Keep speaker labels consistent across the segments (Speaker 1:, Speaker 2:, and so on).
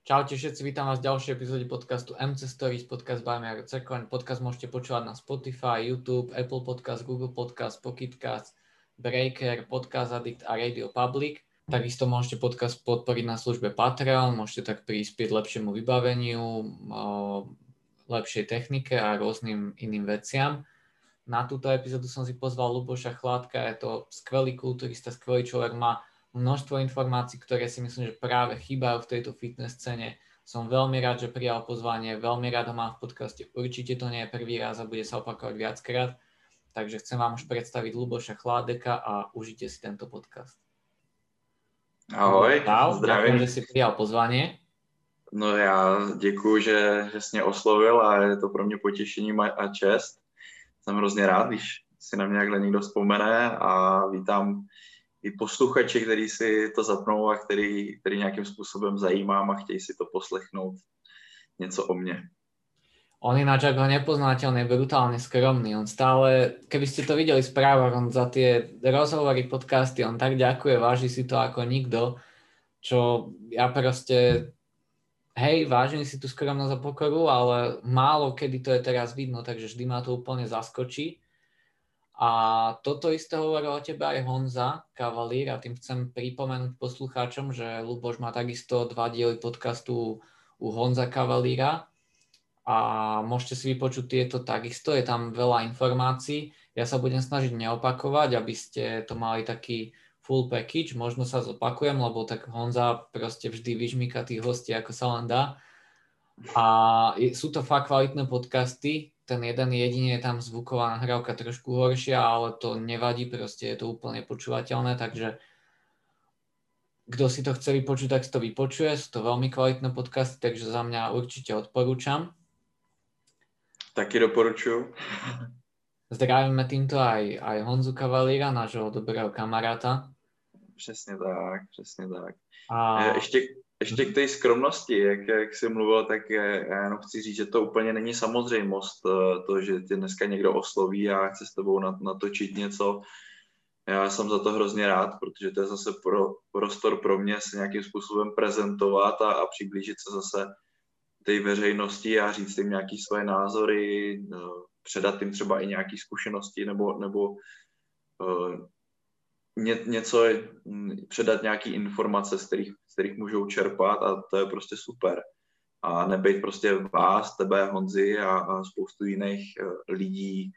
Speaker 1: Čaute všetci, vítam vás v ďalšej epizóde podcastu MC Stories, podcast by Mario Cekoň. Podcast môžete počúvať na Spotify, YouTube, Apple Podcast, Google Podcast, Pocketcast, Breaker, Podcast Addict a Radio Public. Takisto môžete podcast podporiť na službe Patreon, môžete tak prispieť lepšiemu vybaveniu, lepšej technike a rôznym iným veciam. Na túto epizódu som si pozval Luboša Chladka, je to skvelý kulturista, skvelý človek, má množstvo informácií, ktoré si myslím, že práve chýbajú v tejto fitness scéne. Som veľmi rád, že prijal pozvanie, veľmi rád ho mám v podcaste. Určite to nie je prvý raz a bude sa opakovať viackrát. Takže chcem vám už predstaviť Luboša Chládeka a užite si tento podcast.
Speaker 2: Ahoj, Ahoj zdravím.
Speaker 1: Ďakujem, že si prijal pozvanie.
Speaker 2: No já děkuji, že, že jsi mě oslovil a je to pro mě potěšením a čest jsem hrozně rád, když si na mě takhle někdo vzpomene a vítám i posluchače, který si to zapnou a který, který nějakým způsobem zajímám a chtějí si to poslechnout něco o mně.
Speaker 1: On ináč, ak ho nepoznáte, on je brutálne skromný. On stále, keby to videli v správach, on za tie rozhovory, podcasty, on tak ďakuje, váži si to ako nikto, čo ja proste hej, vážim si tú skromnosť a pokoru, ale málo kedy to je teraz vidno, takže vždy ma to úplne zaskočí. A toto isté hovoril o tebe aj Honza Kavalír a tým chcem pripomenúť poslucháčom, že Luboš má takisto dva diely podcastu u Honza Kavalíra a môžete si vypočuť tieto takisto, je tam veľa informácií. Ja sa budem snažiť neopakovať, aby ste to mali taký full package, možno sa zopakujem, lebo tak Honza proste vždy vyžmíka tých hostí, ako sa len dá. A sú to fakt kvalitné podcasty, ten jeden jediný je tam zvuková nahrávka trošku horšia, ale to nevadí, proste je to úplne počúvateľné, takže kto si to chce vypočuť, tak si to vypočuje. Sú to veľmi kvalitné podcasty, takže za mňa určite odporúčam.
Speaker 2: Taky doporučuju.
Speaker 1: Zdravíme týmto aj, aj Honzu Kavalíra, nášho dobrého kamaráta.
Speaker 2: Přesně tak, přesně tak. A... Eh, ještě, ještě k té skromnosti, jak, jak jsi mluvil, tak já jenom chci říct, že to úplně není samozřejmost, eh, to, že tě dneska někdo osloví a chce s tebou natočit něco. Já jsem za to hrozně rád, protože to je zase pro, prostor pro mě se nějakým způsobem prezentovat a, a přiblížit se zase té veřejnosti a říct jim nějaké svoje názory, eh, předat jim třeba i nějaké zkušenosti nebo, nebo ně, něco, předat nějaký informace, z kterých, z kterých můžou čerpat a to je prostě super. A nebejt prostě vás, tebe, Honzy a, a spoustu jiných uh, lidí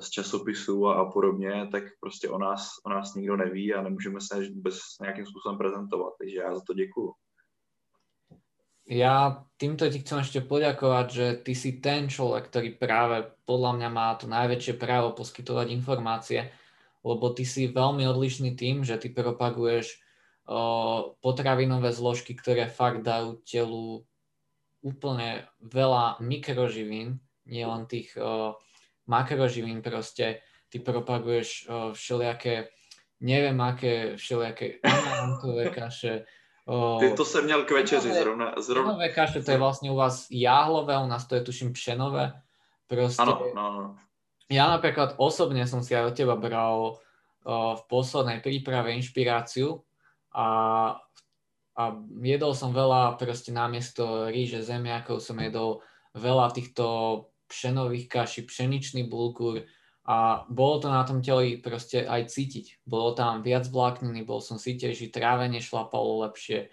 Speaker 2: z časopisů a, a podobně, tak prostě o nás, o nás nikdo neví a nemůžeme se bez nějakým způsobem prezentovat. Takže já za to děkuju.
Speaker 1: Ja týmto ti chcem ešte poďakovať, že ty si ten človek, ktorý práve podľa mňa má to najväčšie právo poskytovať informácie lebo ty si veľmi odlišný tým, že ty propaguješ uh, potravinové zložky, ktoré fakt dajú telu úplne veľa mikroživín, nielen tých uh, makroživín proste. Ty propaguješ uh, všelijaké, neviem aké, všelijaké amarantové kaše,
Speaker 2: Uh, Ty to jsem měl k večeři zrovna.
Speaker 1: zrovna. kaše, to je vlastně u vás jáhlové, u nás to je tuším pšenové.
Speaker 2: Proste, ano, no, no.
Speaker 1: Ja napríklad osobne som si aj od teba bral uh, v poslednej príprave inšpiráciu a, a jedol som veľa proste namiesto ríže zemiakov som jedol veľa týchto pšenových kaší, pšeničný bulgur a bolo to na tom teli proste aj cítiť. Bolo tam viac vlákniny, bol som sítejší, trávenie šlapalo lepšie,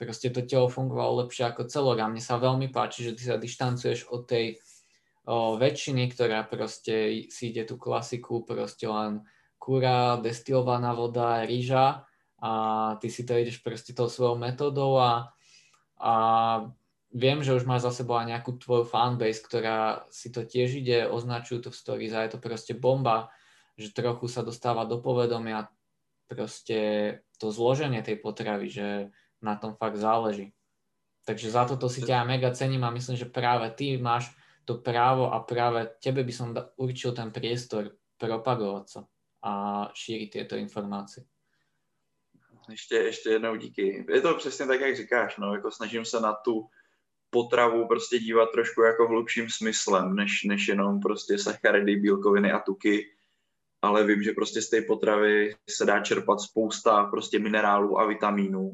Speaker 1: proste to telo fungovalo lepšie ako celok a mne sa veľmi páči, že ty sa dištancuješ od tej o, väčšiny, ktorá proste si ide tú klasiku, proste len kura, destilovaná voda, rýža a ty si to ideš proste tou svojou metodou a, a viem, že už máš za sebou aj nejakú tvoju fanbase, ktorá si to tiež ide, označujú to v stories a je to proste bomba, že trochu sa dostáva do povedomia proste to zloženie tej potravy, že na tom fakt záleží. Takže za toto si ťa mega cením a myslím, že práve ty máš to právo a práve tebe by som určil ten priestor propagovať sa a šířit tyto informace.
Speaker 2: Ještě, ještě jednou díky. Je to přesně tak, jak říkáš, no, jako snažím se na tu potravu prostě dívat trošku jako hlubším smyslem, než, než jenom prostě sacharidy, bílkoviny a tuky, ale vím, že prostě z té potravy se dá čerpat spousta prostě minerálů a vitamínů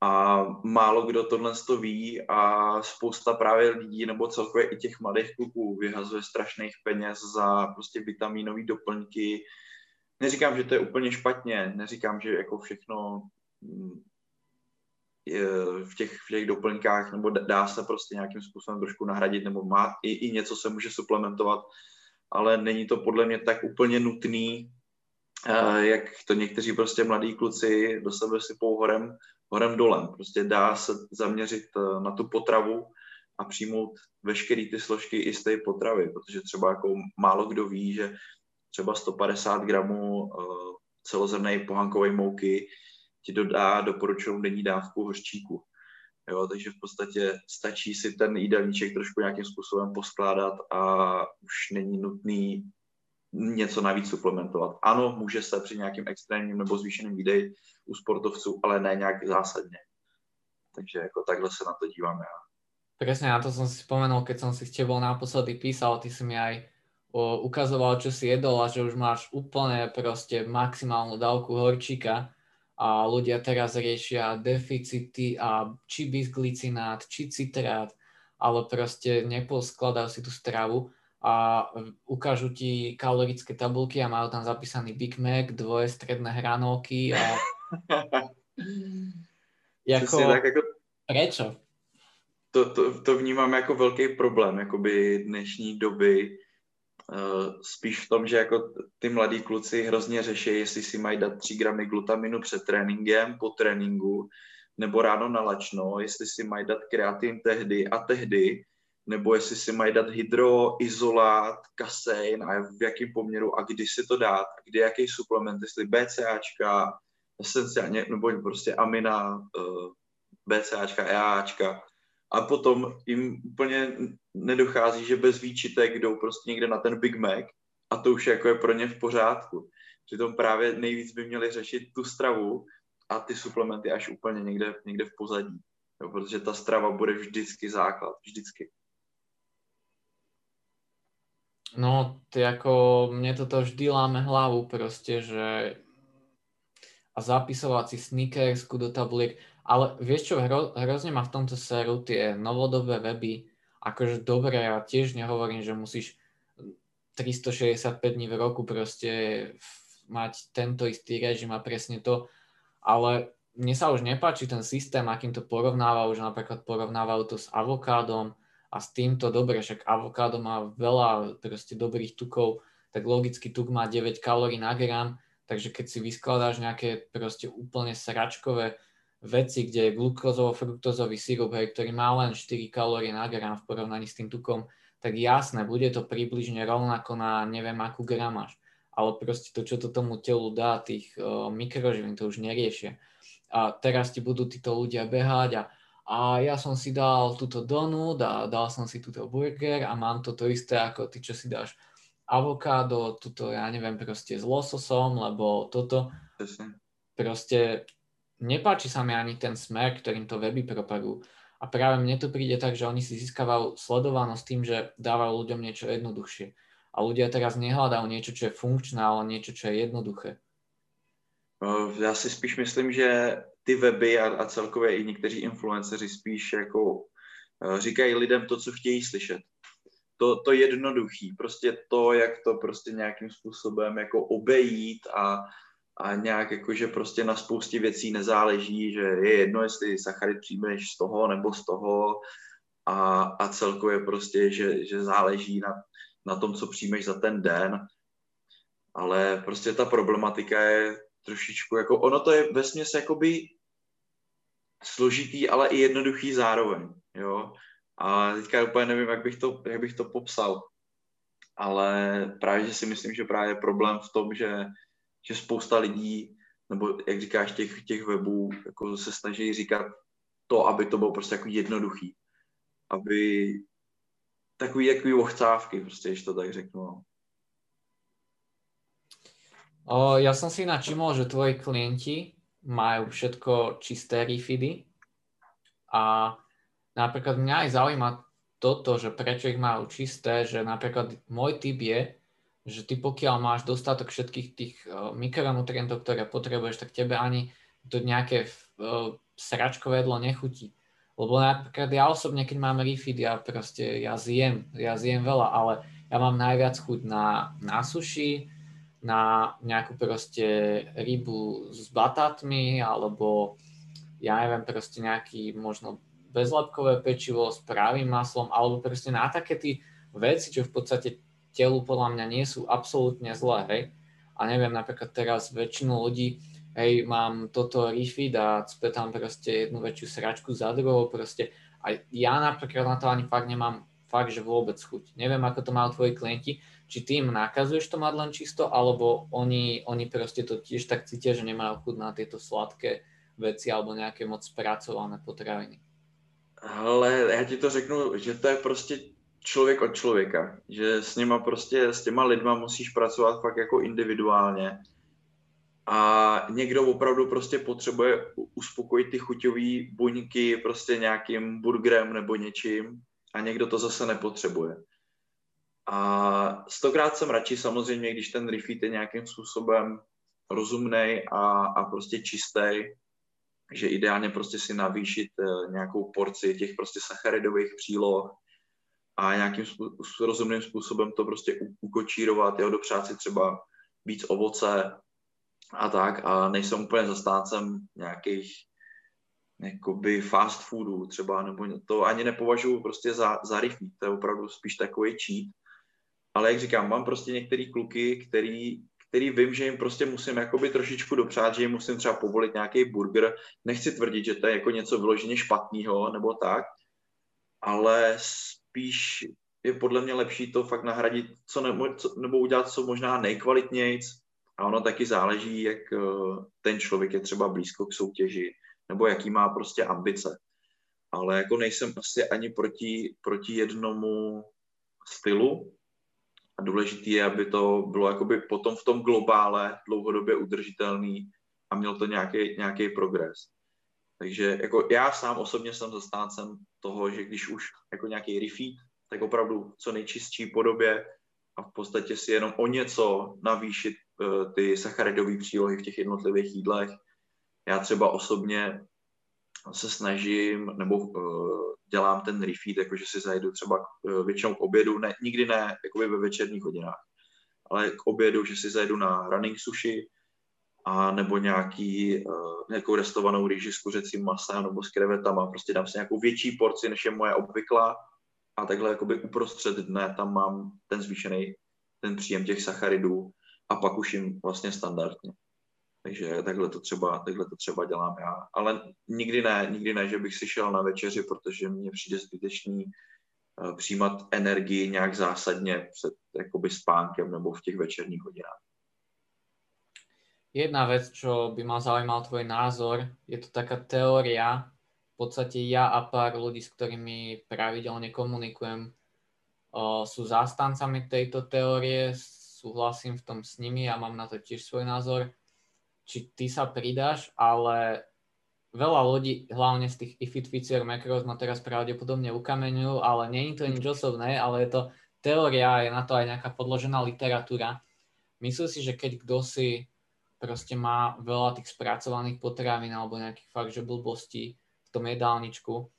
Speaker 2: a málo kdo tohle to ví a spousta právě lidí nebo celkově i těch mladých kluků vyhazuje strašných peněz za prostě vitamínové doplňky. Neříkám, že to je úplně špatně, neříkám, že jako všechno mm, v těch, v těch doplňkách, nebo dá se prostě nějakým způsobem trošku nahradit, nebo má i, i něco se může suplementovat, ale není to podle mě tak úplně nutný, jak to někteří prostě mladí kluci do sebe sypou horem, horem dolem. Prostě dá se zaměřit eh, na tu potravu a přijmout veškeré ty složky i z té potravy, protože třeba jako málo kdo ví, že třeba 150 gramů eh, celozrnné pohankové mouky ti dodá doporučenou denní dávku hořčíku. Jo, takže v podstatě stačí si ten jídelníček trošku nějakým způsobem poskládat a už není nutný něco navíc suplementovat. Ano, může se při nějakým extrémním nebo zvýšeným výdeji u sportovců, ale ne nějak zásadně. Takže jako takhle se na to dívám já.
Speaker 1: Presne, na to som si spomenul, keď som si s tebou naposledy písal, ty si mi aj o, ukazoval, čo si jedol a že už máš úplne proste maximálnu dávku horčíka a ľudia teraz riešia deficity a či bisglicinát, či citrát, ale proste neposkladajú si tú stravu a ukážu ti kalorické tabulky a majú tam zapísaný Big Mac, dvoje stredné hranolky a jako, tak jako... Prečo?
Speaker 2: To, to, to vnímám jako velký problém jakoby dnešní doby, Uh, spíš v tom, že jako ty mladí kluci hrozně řeší, jestli si mají dát 3 gramy glutaminu před tréninkem, po tréninku, nebo ráno na lačno, jestli si mají dát kreatin tehdy a tehdy, nebo jestli si mají dát hydro, izolát, kasein a v jakém poměru a kdy si to dát, a kdy jaký suplement, jestli BCAčka, esenciálně, nebo prostě amina, uh, BCAčka, EAčka. A potom jim úplně nedochází, že bez výčitek jdou prostě někde na ten Big Mac a to už jako je pro ně v pořádku. Přitom právě nejvíc by měli řešit tu stravu a ty suplementy až úplně někde, někde v pozadí. Jo, protože ta strava bude vždycky základ, vždycky.
Speaker 1: No, ty jako, mne toto vždy láme hlavu proste, že a zapisovať si sneakersku do tabuliek, ale vieš čo, hro, hrozne ma v tomto seru tie novodobé weby, akože dobre, ja tiež nehovorím, že musíš 365 dní v roku proste mať tento istý režim a presne to, ale mne sa už nepáči ten systém, akým to porovnávajú, že napríklad porovnávajú to s avokádom a s týmto dobre, však avokádo má veľa proste dobrých tukov, tak logicky tuk má 9 kalórií na gram, Takže keď si vyskladáš nejaké proste úplne sračkové veci, kde je glukózovo-fruktozový sirup, hej, ktorý má len 4 kalórie na gram v porovnaní s tým tukom, tak jasné, bude to približne rovnako na neviem akú gramáž. Ale proste to, čo to tomu telu dá, tých uh, mikroživín, to už neriešia. A teraz ti budú títo ľudia behať a, a ja som si dal túto donut a dal som si túto burger a mám toto isté ako ty, čo si dáš avokádo, tuto, ja neviem, proste s lososom, lebo toto proste nepáči sa mi ani ten smer, ktorým to weby propagujú. A práve mne to príde tak, že oni si získavajú sledovanosť tým, že dávajú ľuďom niečo jednoduchšie. A ľudia teraz nehľadajú niečo, čo je funkčné, ale niečo, čo je jednoduché.
Speaker 2: Já si spíš myslím, že ty weby a, a celkově i někteří influenceři spíš jako e, říkají lidem to, co chtějí slyšet. To, to jednoduchý, prostě to, jak to prostě nějakým způsobem jako obejít a, a nějak jako, že prostě na spoustě věcí nezáleží, že je jedno, jestli sacharid přijmeš z toho nebo z toho a, a celkově prostě, že, že záleží na, na tom, co přijmeš za ten den, ale prostě ta problematika je trošičku jako, ono to je vesměs jakoby složitý, ale i jednoduchý zároveň, jo. A teďka úplně nevím, jak bych to, jak bych to popsal. Ale právě, že si myslím, že právě je problém v tom, že, že spousta lidí, nebo jak říkáš, těch, těch webů, jako se snaží říkat to, aby to bylo prostě jako jednoduchý. Aby takový, takový ochcávky, prostě, když to tak řeknu. No.
Speaker 1: O, ja som si načimol, že tvoji klienti majú všetko čisté refidy a napríklad mňa aj zaujíma toto, že prečo ich majú čisté, že napríklad môj typ je, že ty pokiaľ máš dostatok všetkých tých uh, mikronutrientov, ktoré potrebuješ, tak tebe ani to nejaké uh, sračkové jedlo nechutí. Lebo napríklad ja osobne, keď mám refeed, ja proste, ja zjem, ja zjem veľa, ale ja mám najviac chuť na, na suši, na nejakú proste rybu s batátmi, alebo ja neviem, proste nejaký možno bezlepkové pečivo s právým maslom, alebo proste na také tí veci, čo v podstate telu podľa mňa nie sú absolútne zlé, hej. A neviem, napríklad teraz väčšinu ľudí hej, mám toto refeed a cpe tam proste jednu väčšiu sračku za druhou proste. A ja napríklad na to ani fakt nemám fakt, že vôbec chuť. Neviem, ako to majú tvoji klienti, či ty im nakazuješ to mať len čisto, alebo oni, oni proste to tiež tak cítia, že nemajú chuť na tieto sladké veci alebo nejaké moc spracované potraviny.
Speaker 2: Ale já ti to řeknu, že to je prostě člověk od člověka, že s nima prostě, s těma lidma musíš pracovat fakt jako individuálně a někdo opravdu prostě potřebuje uspokojit ty chuťové buňky prostě nějakým burgerem nebo něčím a někdo to zase nepotřebuje. A stokrát jsem radši samozřejmě, když ten refeed je nějakým způsobem rozumný a, a prostě čistý, že ideálně prostě si navýšit uh, nějakou porci těch prostě sacharidových příloh a nějakým způ- rozumným způsobem to prostě ukočírovat, jo, dopřát si třeba víc ovoce, a tak a nejsem úplně zastáncem nějakých jakoby fast foodů třeba, nebo to ani nepovažuji prostě za, za rychlý, to je opravdu spíš takový cheat. Ale jak říkám, mám prostě některý kluky, který, který vím, že jim prostě musím jakoby trošičku dopřát, že jim musím třeba povolit nějaký burger. Nechci tvrdit, že to je jako něco vyloženě špatného nebo tak, ale spíš je podle mě lepší to fakt nahradit, co nebo, co, nebo udělat co možná nejkvalitnějc, a ono taky záleží, jak eh, ten člověk je třeba blízko k soutěži, nebo jaký má prostě ambice. Ale jako nejsem asi ani proti, proti jednomu stylu. A důležité je, aby to bylo jakoby potom v tom globále dlouhodobě udržitelný a měl to nějaký, nějaký progres. Takže jako já sám osobně jsem zastáncem toho, že když už jako nějaký refeed, tak opravdu co nejčistší podobě a v podstatě si jenom o něco navýšit uh, ty sacharidové přílohy v těch jednotlivých jídlech. Já třeba osobně se snažím, nebo uh, dělám ten refeed, jakože si zajdu třeba uh, většinou k obědu, ne, nikdy ne jakoby ve večerních hodinách, ale k obědu, že si zajdu na running sushi, a nebo nějaký, uh, nějakou restovanou rýži s kuřecím masem nebo s krevetama, prostě dám si nějakou větší porci, než je moje obvyklá a takhle jakoby uprostřed dne tam mám ten zvýšený ten příjem těch sacharidů a pak už jim vlastně standardně. Takže takhle to třeba, takhle to třeba dělám já. Ale nikdy ne, nikdy ne, že bych si šel na večeři, protože mně přijde zbytečný uh, přijímat energii nějak zásadně před jakoby spánkem nebo v těch večerních hodinách.
Speaker 1: Jedna vec, čo by ma zaujímal tvoj názor, je to taká teória, v podstate ja a pár ľudí, s ktorými pravidelne komunikujem, o, sú zástancami tejto teórie, súhlasím v tom s nimi a mám na to tiež svoj názor. Či ty sa pridáš, ale veľa ľudí, hlavne z tých ifitficier macros ma teraz pravdepodobne ukameňujú, ale nie je to nič osobné, ale je to teória, je na to aj nejaká podložená literatúra. Myslím si, že keď kto si proste má veľa tých spracovaných potravín alebo nejakých fakt, že blbostí, tom jedálničku.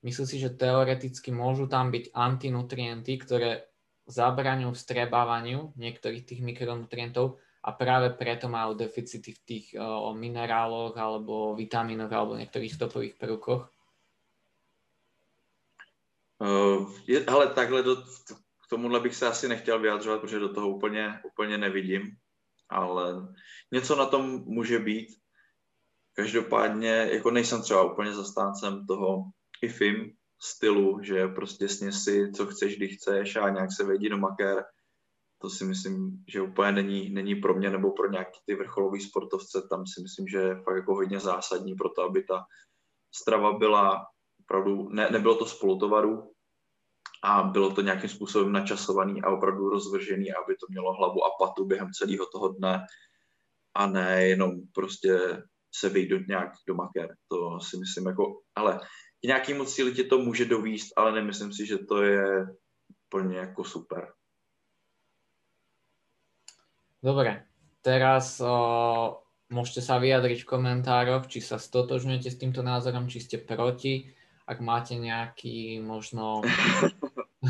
Speaker 1: Myslím si, že teoreticky môžu tam byť antinutrienty, ktoré zabraňujú vstrebávaniu niektorých tých mikronutrientov a práve preto majú deficity v tých o, mineráloch alebo vitamínoch alebo niektorých stopových prvkoch?
Speaker 2: Uh, je, ale takhle do, k tomuhle bych se asi nechtěl vyjadřovat, protože do toho úplně, úplně nevidím, ale něco na tom může být. Každopádně jako nejsem třeba úplně zastáncem toho IFIM stylu, že prostě sně si, co chceš, kdy chceš a nějak se vejdi do maker. To si myslím, že úplně není, není pro mě nebo pro nějaký ty vrcholový sportovce. Tam si myslím, že je fakt jako hodně zásadní pro to, aby ta strava byla opravdu, ne, nebylo to spolutovaru a bylo to nějakým způsobem načasovaný a opravdu rozvržený, aby to mělo hlavu a patu během celého toho dne a ne jenom prostě se vejít nějak do maker. To si myslím jako, ale k nějakému cíli tě to může dovíst, ale nemyslím si, že to je úplně jako super.
Speaker 1: Dobre, teraz o, môžete sa vyjadriť v komentároch, či sa stotožňujete s týmto názorom, či ste proti, ak máte nejaký možno,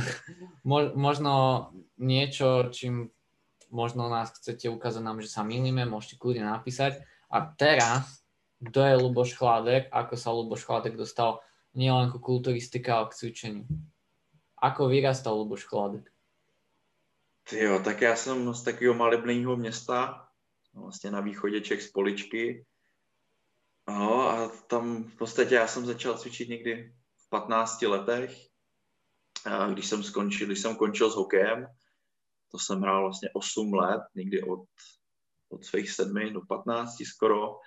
Speaker 1: možno niečo, čím možno nás chcete ukázať nám, že sa milíme, môžete kľudne napísať. A teraz, kto je Luboš Chladek, ako sa Luboš Chladek dostal nielen ku kulturistike, ale k cvičeniu. Ako vyrastal Luboš Chladek?
Speaker 2: Jo, tak já jsem z takového malebného města, vlastně na východě Čech z Poličky. No a tam v podstatě já jsem začal cvičit někdy v 15 letech, a když jsem skončil, když jsem končil s hokejem, to jsem hrál vlastně 8 let, někdy od, od svých 7 do 15 skoro,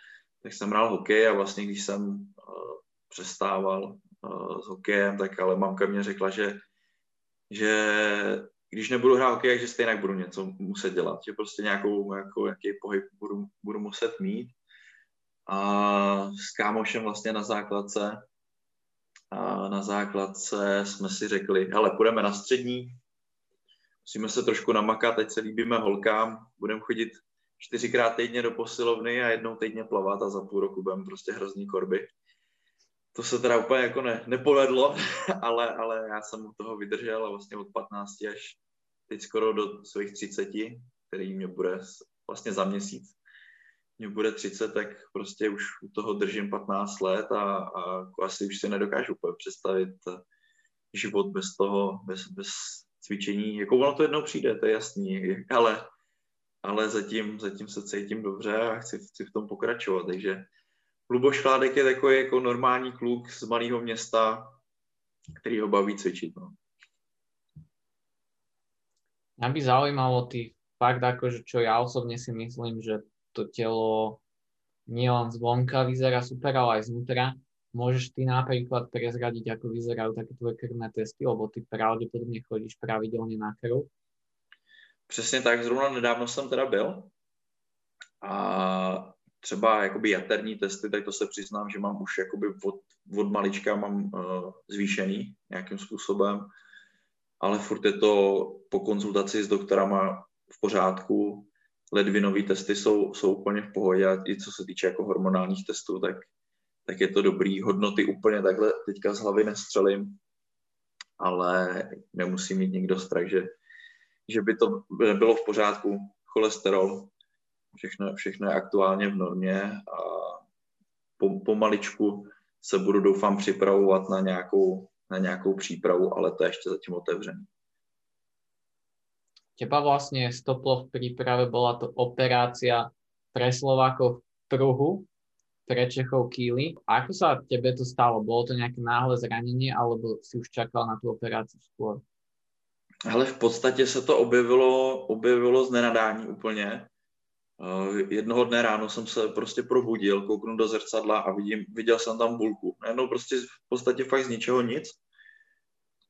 Speaker 2: tak jsem hrál hokej a vlastně když jsem uh, přestával uh, s hokejem, tak ale mamka mě řekla, že, že když nebudu hrát hokej, že stejně budu něco muset dělat, že prostě nějakou, jako, nějaký pohyb budu, budu muset mít. A s kámošem vlastně na základce, a na základce jsme si řekli, hele, půjdeme na střední, musíme se trošku namakat, teď se líbíme holkám, budeme chodit čtyřikrát týdně do posilovny a jednou týdně plavat a za půl roku budeme prostě hrozný korby. To se teda úplně jako ne, nepovedlo, ale, ale já jsem u toho vydržel a vlastně od 15 až teď skoro do svých 30, který mě bude vlastně za měsíc, mě bude 30, tak prostě už u toho držím 15 let a, a jako asi už si nedokážu úplně představit život bez toho, bez, bez cvičení. Jako ono to jednou přijde, to je jasný, ale, ale zatím, zatím se cítím dobře a chci, chci v tom pokračovat, takže Luboš Chládek je takový jako normální kluk z malého města, který ho baví cvičit. No.
Speaker 1: Mňa by zaujímalo ty fakt akože, čo ja osobne si myslím, že to telo nielen zvonka vyzerá super, ale aj znútra. Môžeš ty napríklad prezradiť, ako vyzerajú také tvoje krvné testy, lebo ty pravdepodobne chodíš pravidelne na krv.
Speaker 2: Přesně tak, zrovna nedávno jsem teda byl a třeba jakoby jaterní testy, tak to se přiznám, že mám už jakoby od, od malička mám uh, zvýšený nějakým způsobem ale furt je to po konzultaci s doktorama v pořádku. Ledvinové testy jsou, jsou úplně v pohodě a i co se týče jako hormonálních testů, tak, tak je to dobrý. Hodnoty úplně takhle teďka z hlavy nestřelím, ale nemusí mít nikdo strach, že, že by to bylo v pořádku. Cholesterol, všechno, všechno je aktuálně v normě a po, pomaličku se budu doufám připravovat na nějakou na nějakou přípravu, ale to je ještě zatím otevřené.
Speaker 1: Teba vlastne stoplo v príprave bola to operácia pre Slovákov v pruhu, pre Čechov kýly. Ako sa tebe to stalo? Bolo to nejaké náhle zranenie, alebo si už čakal na tú operáciu skôr?
Speaker 2: Ale v podstatě se to objevilo, objevilo z nenadání úplně. Uh, jednoho dne ráno jsem se prostě probudil, kouknu do zrcadla a vidím, viděl jsem tam bulku. Najednou prostě v podstatě fakt z ničeho nic.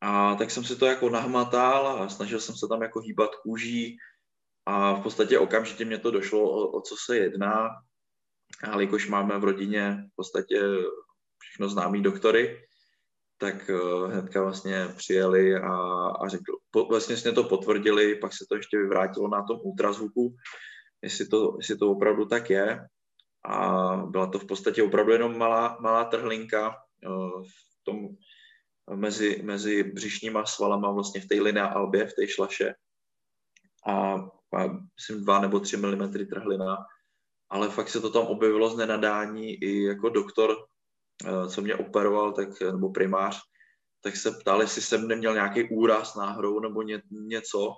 Speaker 2: A tak jsem si to jako nahmatal a snažil jsem se tam jako hýbat kůží a v podstatě okamžitě mě to došlo, o, o co se jedná. A jelikož máme v rodině v podstatě všechno známý doktory, tak uh, hnedka vlastně přijeli a, a řekl, po, vlastně jsme to potvrdili, pak se to ještě vyvrátilo na tom ultrazvuku, jestli to, jestli to opravdu tak je. A byla to v podstatě opravdu jenom malá, malá trhlinka uh, v tom mezi, mezi břišníma svalama vlastně v té linea albě, v té šlaše. A, a myslím dva nebo tři milimetry trhlina. Ale fakt se to tam objevilo z nenadání i jako doktor, eh, co mě operoval, tak, nebo primář, tak se ptal, jestli jsem neměl nějaký úraz náhodou nebo ně, něco.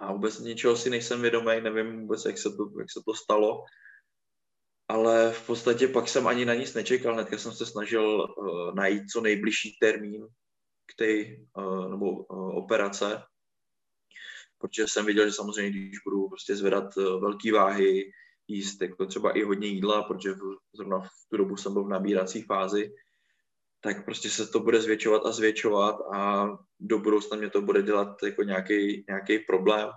Speaker 2: A vůbec ničeho si nejsem vědomý, nevím vůbec, jak se to, jak se to stalo. Ale v podstatě pak jsem ani na nic nečekal, hnedka jsem se snažil uh, najít co nejbližší termín k té uh, nebo uh, operace, protože jsem viděl, že samozřejmě, když budu prostě zvedat uh, velké váhy, jíst jako třeba i hodně jídla, protože v, zrovna v tu dobu jsem byl v nabírací fázi, tak prostě se to bude zvětšovat a zvětšovat a do budoucna mě to bude dělat jako nějaký problém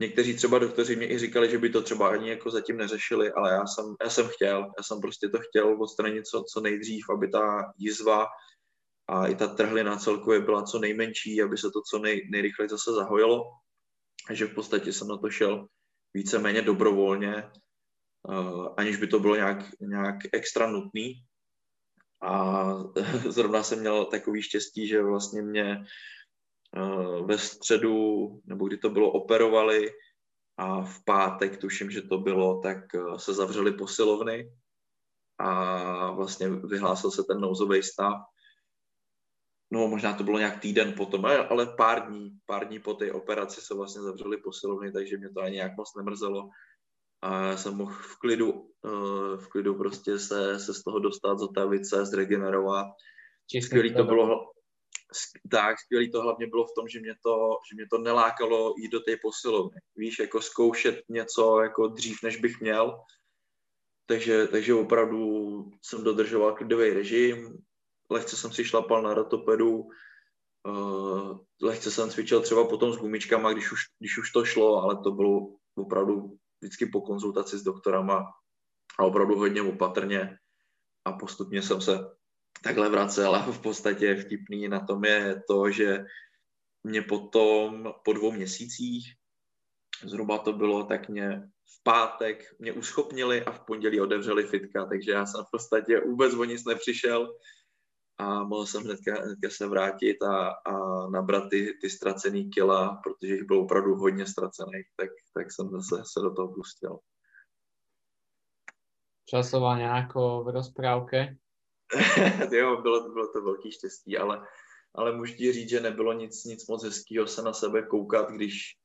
Speaker 2: Někteří třeba doktoři mě i říkali, že by to třeba ani jako zatím neřešili, ale já jsem, já jsem chtěl, já jsem prostě to chtěl odstranit co, co nejdřív, aby ta jizva a i ta trhlina celkově byla co nejmenší, aby se to co nej, nejrychleji zase zahojilo. Takže v podstatě jsem na to šel víceméně dobrovolně uh, aniž by to bylo nějak, nějak extra nutný. A zrovna jsem měl takový štěstí, že vlastně mě uh, ve středu, nebo kdy to bylo, operovali a v pátek, tuším, že to bylo, tak uh, se zavřely posilovny a vlastně vyhlásil se ten nouzový stav no možná to bylo nějak týden potom, ale pár dní, pár dní po té operaci se vlastně zavřeli posilovny, takže mě to ani nějak moc nemrzelo. A já jsem mohl v klidu, eh, v klidu prostě se, se z toho dostat, zotavit se, zregenerovat. Skvělý to bylo, tak, skvělý to hlavně bylo v tom, že mě to, že mě to nelákalo jít do té posilovny. Víš, jako zkoušet něco jako dřív, než bych měl. Takže, takže opravdu jsem dodržoval klidový režim, lehce jsem si šlapal na ratopedu, uh, lehce jsem cvičil třeba potom s gumičkama, když už, když už to šlo, ale to bylo opravdu vždycky po konzultaci s doktorama a opravdu hodně opatrně a postupně jsem se takhle vracel a v podstatě vtipný na tom je to, že mě potom po dvou měsících, zhruba to bylo, tak mě v pátek mě uschopnili a v pondělí otevřeli fitka, takže já jsem v podstatě vůbec o nic nepřišel, a mohl jsem hnedka, hnedka se vrátit a, a nabrat ty, ty ztracený kila, protože jich bylo opravdu hodně ztracených, tak, tak jsem zase se do toho pustil.
Speaker 1: Časová nějakou v rozprávke?
Speaker 2: jo, bylo, bylo to velký štěstí, ale, ale můžu ti říct, že nebylo nic, nic moc hezkého se na sebe koukat, když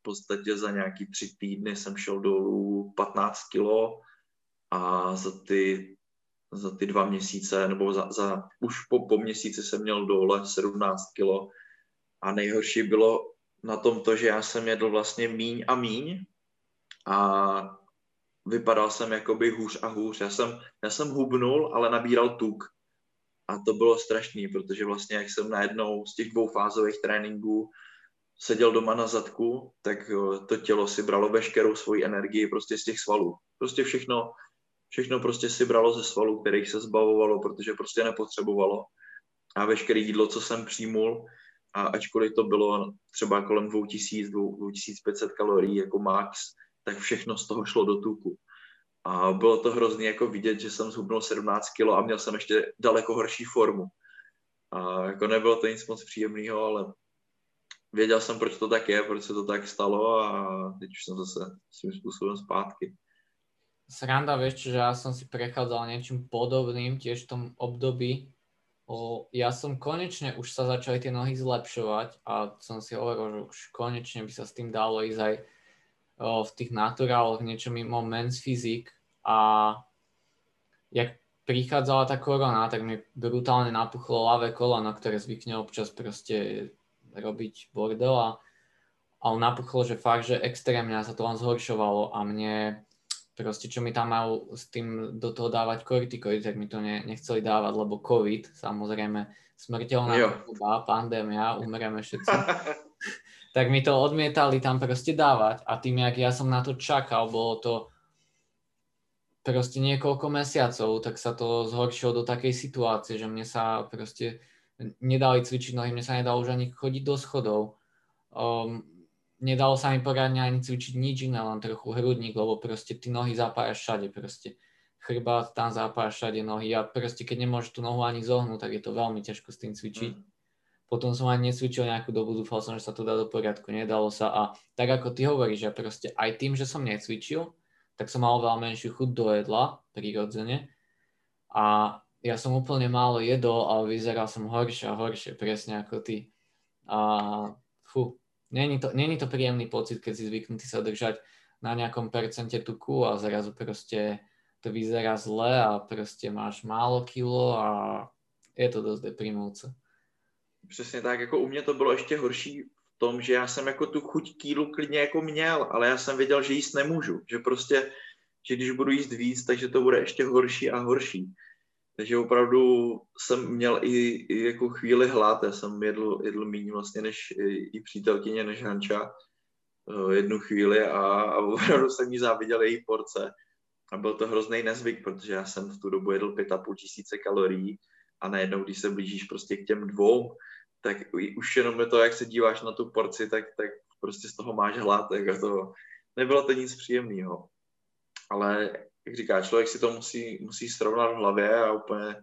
Speaker 2: v podstatě za nějaký tři týdny jsem šel dolů 15 kilo a za ty za ty dva měsíce, nebo za, za už po, po měsíci jsem měl dole 17 kilo a nejhorší bylo na tom to, že já jsem jedl vlastně míň a míň a vypadal jsem jakoby hůř a hůř. Já jsem, já jsem hubnul, ale nabíral tuk. A to bylo strašný, protože vlastně jak jsem najednou z těch dvou fázových tréninků seděl doma na zadku, tak to tělo si bralo veškerou svoji energii prostě z těch svalů. Prostě všechno, všechno prostě si bralo ze svalů, kterých se zbavovalo, protože prostě nepotřebovalo. A veškeré jídlo, co jsem přijmul, a ačkoliv to bylo třeba kolem 2000, 2500 kalorií jako max, tak všechno z toho šlo do tuku. A bylo to hrozně jako vidět, že jsem zhubnul 17 kg a měl jsem ještě daleko horší formu. A jako nebylo to nic moc příjemného, ale věděl jsem, proč to tak je, proč se to tak stalo a teď už jsem zase svým způsobem zpátky
Speaker 1: sranda, vieš, že ja som si prechádzal niečím podobným tiež v tom období. O, ja som konečne už sa začali tie nohy zlepšovať a som si hovoril, že už konečne by sa s tým dalo ísť aj o, v tých naturáloch niečo mimo men's fyzik a jak prichádzala tá korona, tak mi brutálne napuchlo ľavé koleno, ktoré zvykne občas proste robiť bordel a, a napuchlo, že fakt, že extrémne sa to len zhoršovalo a mne proste čo mi tam mal s tým do toho dávať kortikoid, tak mi to ne, nechceli dávať, lebo COVID, samozrejme, smrteľná doba, pandémia, umreme všetci. tak mi to odmietali tam proste dávať a tým, jak ja som na to čakal, bolo to proste niekoľko mesiacov, tak sa to zhoršilo do takej situácie, že mne sa proste nedali cvičiť nohy, mne sa nedalo už ani chodiť do schodov. Um, nedalo sa mi poriadne ani cvičiť nič iné, len trochu hrudník, lebo proste ty nohy zapájaš všade, proste chrbát, tam zapájaš všade nohy a proste keď nemôžeš tú nohu ani zohnúť, tak je to veľmi ťažko s tým cvičiť. Mm. Potom som ani necvičil nejakú dobu, dúfal som, že sa to dá do poriadku, nedalo sa a tak ako ty hovoríš, že proste aj tým, že som necvičil, tak som mal veľa menšiu chuť do jedla, prirodzene a ja som úplne málo jedol, ale vyzeral som horšie a horšie, presne ako ty. A fú, Není to, není to príjemný pocit, keď si zvyknutý sa držať na nejakom percente tuku a zrazu proste to vyzerá zle a prostě máš málo kilo a je to dost deprimujúce.
Speaker 2: Přesně tak, jako u mě to bylo ještě horší v tom, že já jsem jako tu chuť kýlu klidně jako měl, ale já jsem věděl, že jíst nemůžu, že prostě, že když budu jíst víc, takže to bude ještě horší a horší. Takže opravdu jsem měl i, i jako chvíli hlad, já jsem jedl, jedl méně vlastně než i, přítelkyně, než Hanča uh, jednu chvíli a, a opravdu jsem jí záviděl její porce. A byl to hrozný nezvyk, protože já jsem v tu dobu jedl pět a půl tisíce kalorií a najednou, když se blížíš prostě k těm dvou, tak už jenom to, jak se díváš na tu porci, tak, tak prostě z toho máš hlad, tak to, nebylo to nic příjemného. ale jak říká, člověk si to musí, musí srovnat v hlavě a úplně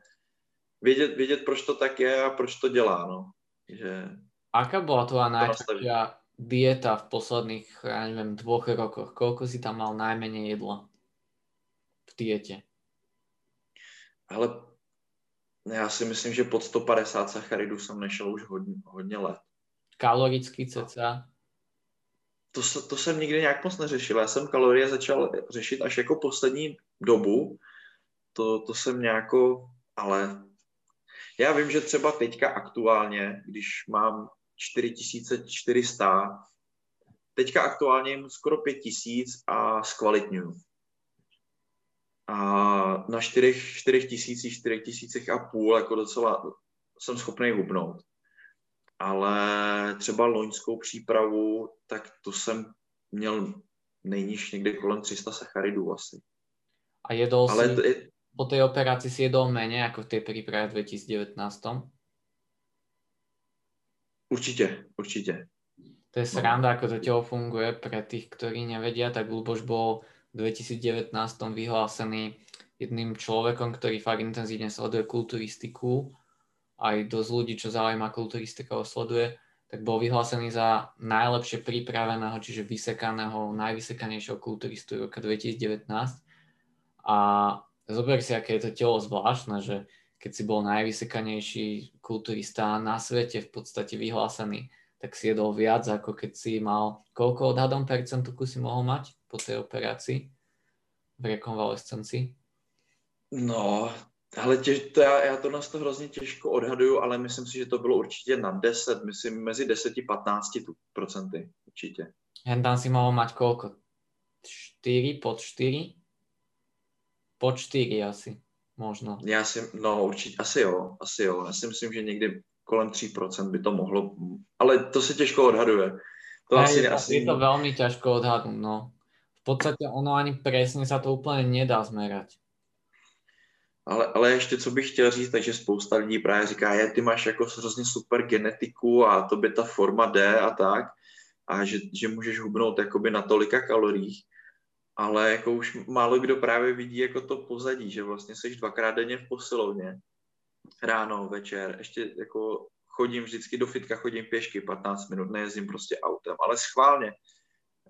Speaker 2: vědět, vědět, proč to tak je a proč to dělá. No. Že
Speaker 1: Aká bola tvoja najťažšia dieta v posledných, ja neviem, dvoch rokoch? Koľko si tam mal najmenej jedla v diete?
Speaker 2: Ale já si myslím, že pod 150 sacharidů jsem nešel už hodně, hodně let.
Speaker 1: Kalorický cca?
Speaker 2: To, to jsem nikdy nějak moc neřešil. Já jsem kalorie začal řešit až jako poslední dobu. To, to jsem nějako, ale já vím, že třeba teďka aktuálně, když mám 4400, teďka aktuálně jim skoro 5000 a zkvalitňuju. A na 4, 4 tisících, 4 tisících a půl jako docela jsem schopný hubnout. Ale třeba loňskou přípravu, tak to jsem měl nejníž někde kolem 300 sacharidů asi.
Speaker 1: A jedol Ale si, je... po té operaci si jedol méně jako v té přípravě 2019?
Speaker 2: Určitě, určitě.
Speaker 1: To je no. sranda, no. ako to telo funguje pre tých, ktorí nevedia, tak Luboš bol v 2019 vyhlásený jedným človekom, ktorý fakt intenzívne sleduje kulturistiku. Aj dosť ľudí, čo zaujíma kulturistika, ho sleduje, tak bol vyhlásený za najlepšie pripraveného, čiže vysekaného, najvysekanejšieho kulturistu roka 2019. A zober si, aké je to telo zvláštne, že keď si bol najvysekanejší kulturista na svete, v podstate vyhlásený, tak si jedol viac, ako keď si mal, koľko odhadom percentuku si mohol mať po tej operácii v rekonvalescencii?
Speaker 2: No, ale těž, to já, já to nás to hrozně těžko odhaduju, ale myslím si, že to bylo určitě na 10, myslím mezi 10 a 15 procenty, určitě.
Speaker 1: Hen tam si mohl mať koľko? 4, pod 4? Pod 4 asi možno.
Speaker 2: Já si, no určitě, asi jo, asi jo. Já si myslím, že někdy kolem 3% by to mohlo, ale to se těžko odhaduje.
Speaker 1: To asi, je, to, asi... je to velmi těžko odhadnout, no. V podstatě ono ani přesně se to úplně nedá zmerať.
Speaker 2: Ale, ale ještě co bych chtěl říct, takže spousta lidí právě říká, je, ty máš jako hrozně super genetiku a to by ta forma jde a tak a že, že můžeš hubnout jakoby na tolika kaloriích ale jako už málo kdo právě vidí jako to pozadí, že vlastně jsi dvakrát denně v posilovně, ráno, večer, ještě jako chodím vždycky do fitka, chodím pěšky 15 minut, nejezdím prostě autem, ale schválně,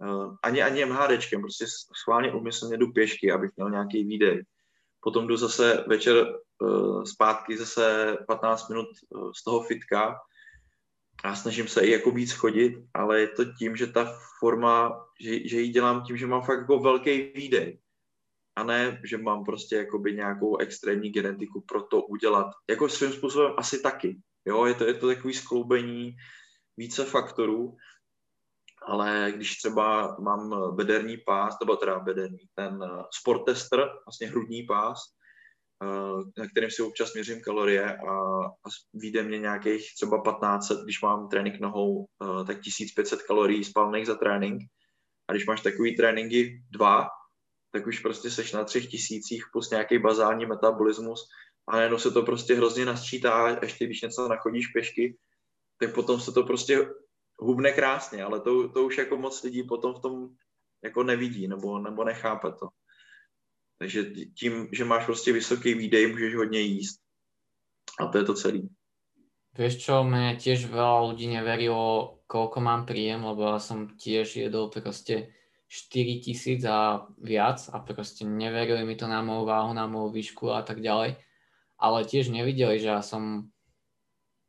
Speaker 2: uh, ani, ani MHDčkem, prostě schválně umyslně jdu pěšky, abych měl nějaký výdej. Potom jdu zase večer uh, zpátky zase 15 minut uh, z toho fitka, a snažím se i jako víc chodit, ale je to tím, že ta forma, že, že ji dělám tím, že mám fakt jako velký výdej. A ne, že mám prostě jakoby nějakou extrémní genetiku pro to udělat. Jako svým způsobem asi taky. Jo, je to, je to takový skloubení více faktorů, ale když třeba mám bederní pás, nebo teda bederní, ten sport tester, vlastně hrudní pás, Eh, na kterém si občas měřím kalorie a, a vyjde mě nějakých třeba 1500, když mám trénink nohou, eh, tak 1500 kalorií spalných za trénink. A když máš takový tréninky dva, tak už prostě seš na třech tisících plus nějaký bazální metabolismus a najednou se to prostě hrozně nasčítá ještě když něco nachodíš pěšky, tak potom se to prostě hubne krásně, ale to, to už jako moc lidí potom v tom jako nevidí nebo, nebo nechápe to. Takže tím, že máš prostě vysoký výdej, můžeš hodně jíst. A to je to celý.
Speaker 1: Vieš čo, mne tiež veľa ľudí neverilo, koľko mám príjem, lebo ja som tiež jedol proste 4 tisíc a viac a proste neverili mi to na moju váhu, na moju výšku a tak ďalej. Ale tiež nevideli, že ja som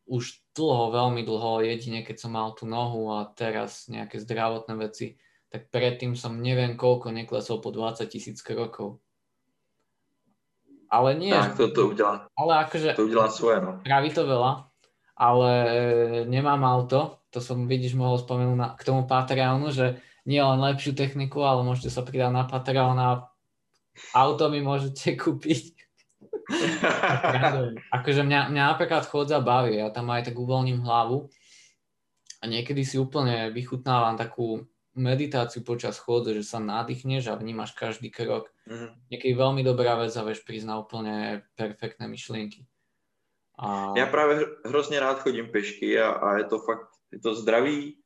Speaker 1: už dlho, veľmi dlho, jedine keď som mal tú nohu a teraz nejaké zdravotné veci, tak predtým som neviem koľko neklesol po 20 tisíc krokov. Ale nie.
Speaker 2: Tak to, to udělá.
Speaker 1: Ale akože...
Speaker 2: To udělá svoje, no.
Speaker 1: Praví to veľa, ale nemám auto. To som, vidíš, mohol spomenúť na, k tomu Patreonu, že nie len lepšiu techniku, ale môžete sa pridať na Patreon a auto mi môžete kúpiť. Akože mňa, mňa napríklad chôdza baví, ja tam aj tak uvoľním hlavu a niekedy si úplne vychutnávam takú meditáciu počas chôdze, že sa nádychneš a vnímaš každý krok. Mm-hmm. Niekedy veľmi dobrá vec a vieš prísť na úplne perfektné myšlienky.
Speaker 2: A... Já právě hrozně rád chodím pešky a, a je to fakt, je to zdravý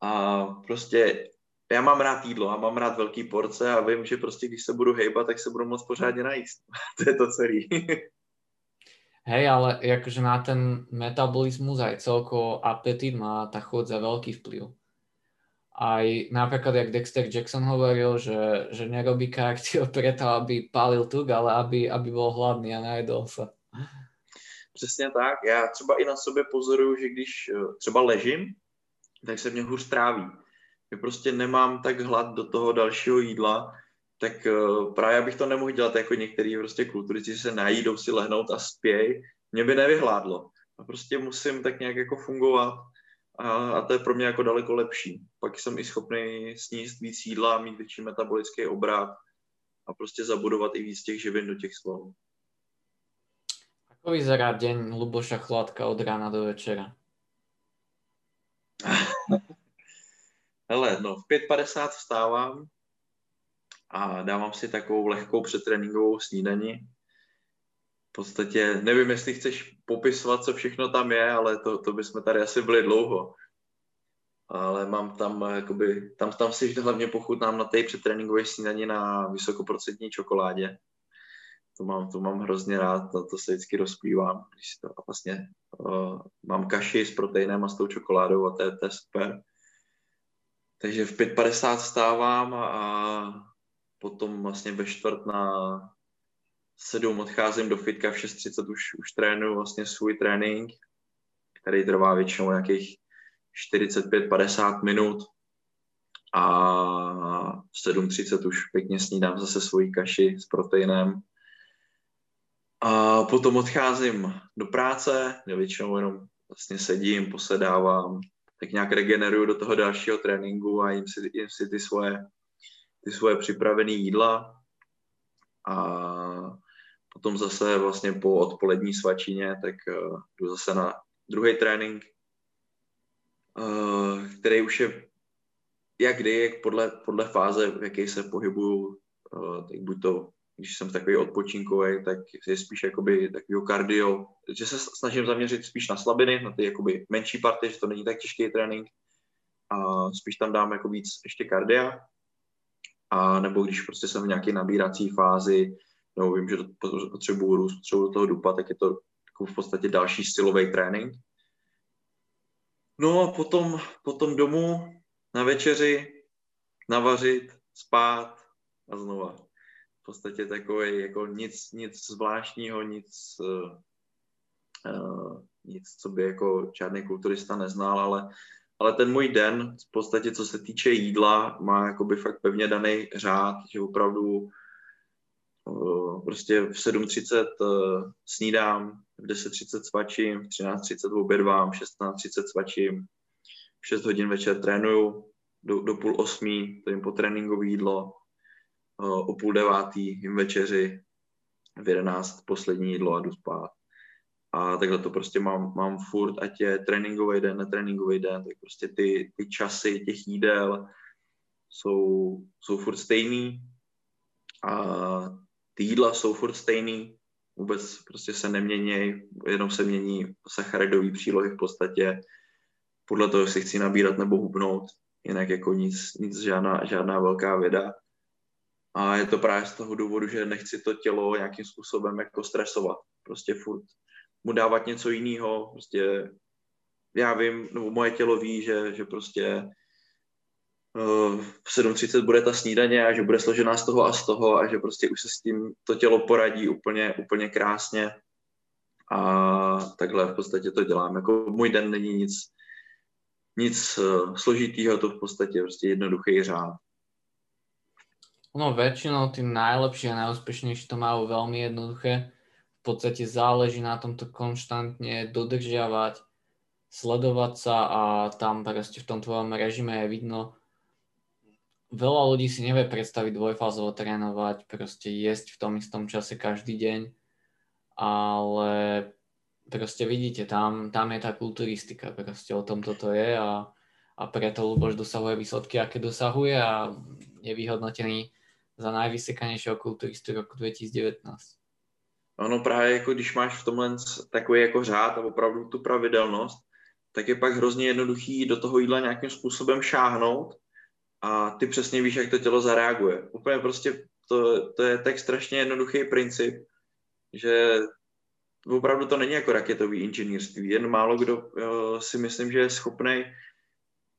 Speaker 2: a prostě já mám rád jídlo a mám rád velký porce a vím, že prostě když se budu hejbat, tak se budu moc pořádně najíst. to je to celý.
Speaker 1: Hej, ale jakože na ten metabolizmus aj celkovo apetit má tá chôdza veľký vplyv. Aj napríklad, jak Dexter Jackson hovoril, že, že nerobí kardio preto, aby palil tuk, ale aby, aby bol hladný a najedol sa.
Speaker 2: Přesně tak. Já třeba i na sobě pozoruju, že když eh, třeba ležím, tak se mě hůř tráví. Já prostě nemám tak hlad do toho dalšího jídla, tak uh, právě bych to nemohl dělat jako některý prostě kulturisti se najídou si lehnout a spěj, mě by nevyhládlo. A prostě musím tak nějak jako fungovat a, a to je pro mě jako daleko lepší. Pak jsem i schopný sníst víc jídla, mít větší metabolický obrat a prostě zabudovat i víc těch živin do těch svalů.
Speaker 1: Ako vyzerá deň Luboša Chladka od rána do večera?
Speaker 2: Hele, no v 5.50 vstávám, a dávám si takovou lehkou přetréninkovou snídani. V podstatě nevím, jestli chceš popisovat, co všechno tam je, ale to, to bychom tady asi byli dlouho. Ale mám tam, jakoby, tam, tam si hlavně pochutnám na té přetréninkové snídani na vysokoprocentní čokoládě. To mám, to mám hrozně rád, to, to se vždycky rozplývám. Když to, a vlastně uh, mám kaši s proteinem a s tou čokoládou a to je, to je super. Takže v 5.50 vstávám a, potom vlastně ve čtvrt na sedm odcházím do fitka, v 6.30 už, už trénuju vlastně svůj trénink, který trvá většinou nějakých 45-50 minut a v 7.30 už pěkně snídám zase svoji kaši s proteinem. A potom odcházím do práce, kde většinou jenom vlastně sedím, posedávám, tak nějak regeneruju do toho dalšího tréninku a jim si, jim si ty svoje ty svoje připravené jídla. A potom zase vlastně po odpolední svačině, tak uh, jdu zase na druhý trénink, uh, který už je jak kdy, jak podle, podle fáze, v jaké se pohybuju, uh, tak buď to, když jsem takový odpočinkový, tak je spíš jakoby takový kardio, že se snažím zaměřit spíš na slabiny, na ty jakoby menší party, že to není tak těžký trénink a spíš tam dám jako víc ještě kardia a nebo když prostě jsem v nějaké nabírací fázi, nebo vím, že potřebuju růst, potřebuju do toho dupa, tak je to jako v podstatě další silový trénink. No a potom, potom domů na večeři, navařit, spát a znova. V podstatě takový jako nic, nic zvláštního, nic, uh, nic, co by jako žádný kulturista neznal, ale ale ten můj den, v podstatě co se týče jídla, má jakoby fakt pevně daný řád, že opravdu uh, prostě v 7.30 uh, snídám, v 10.30 svačím, v 13.30 obědvám, v 16.30 svačím, v 6 hodin večer trénuju, do, do půl osmí, to jim po tréninkové jídlo, o půl devátý jim večeři, v 11 poslední jídlo a jdu spát. A takhle to prostě mám, mám furt, ať je tréninkový den, netréninkový den, tak prostě ty, ty časy těch jídel jsou, jsou furt stejný. A ty jídla jsou furt stejný, vůbec prostě se nemění, jenom se mění sacharidové přílohy v podstatě, podle toho, jestli chci nabírat nebo hubnout, jinak jako nic, nic žádná, žádná velká věda. A je to právě z toho důvodu, že nechci to tělo nějakým způsobem jako stresovat. Prostě furt mu dávat něco jiného. Prostě já vím, nebo moje tělo ví, že, že prostě uh, v 7.30 bude ta snídaně a že bude složená z toho a z toho a že prostě už se s tím to tělo poradí úplně, úplně krásně a takhle v podstatě to dělám. Jako můj den není nic, nic uh, složitýho, to v podstatě prostě jednoduchý řád.
Speaker 1: No väčšinou tí najlepší a najúspešnejší to majú veľmi jednoduché. V podstate záleží na tomto konštantne dodržiavať, sledovať sa a tam proste v tom tvojom režime je vidno, veľa ľudí si nevie predstaviť dvojfázovo trénovať, proste jesť v tom istom čase každý deň, ale proste vidíte, tam, tam je tá kulturistika, proste o tom toto je a, a preto Luboš dosahuje výsledky, aké dosahuje a je vyhodnotený za najvysekanejšieho kulturistu roku 2019.
Speaker 2: Ono právě jako když máš v tomhle takový jako řád a opravdu tu pravidelnost, tak je pak hrozně jednoduchý do toho jídla nějakým způsobem šáhnout a ty přesně víš, jak to tělo zareaguje. Úplně prostě to, to je tak strašně jednoduchý princip, že opravdu to není jako raketový inženýrství. Jen málo kdo jo, si myslím, že je schopný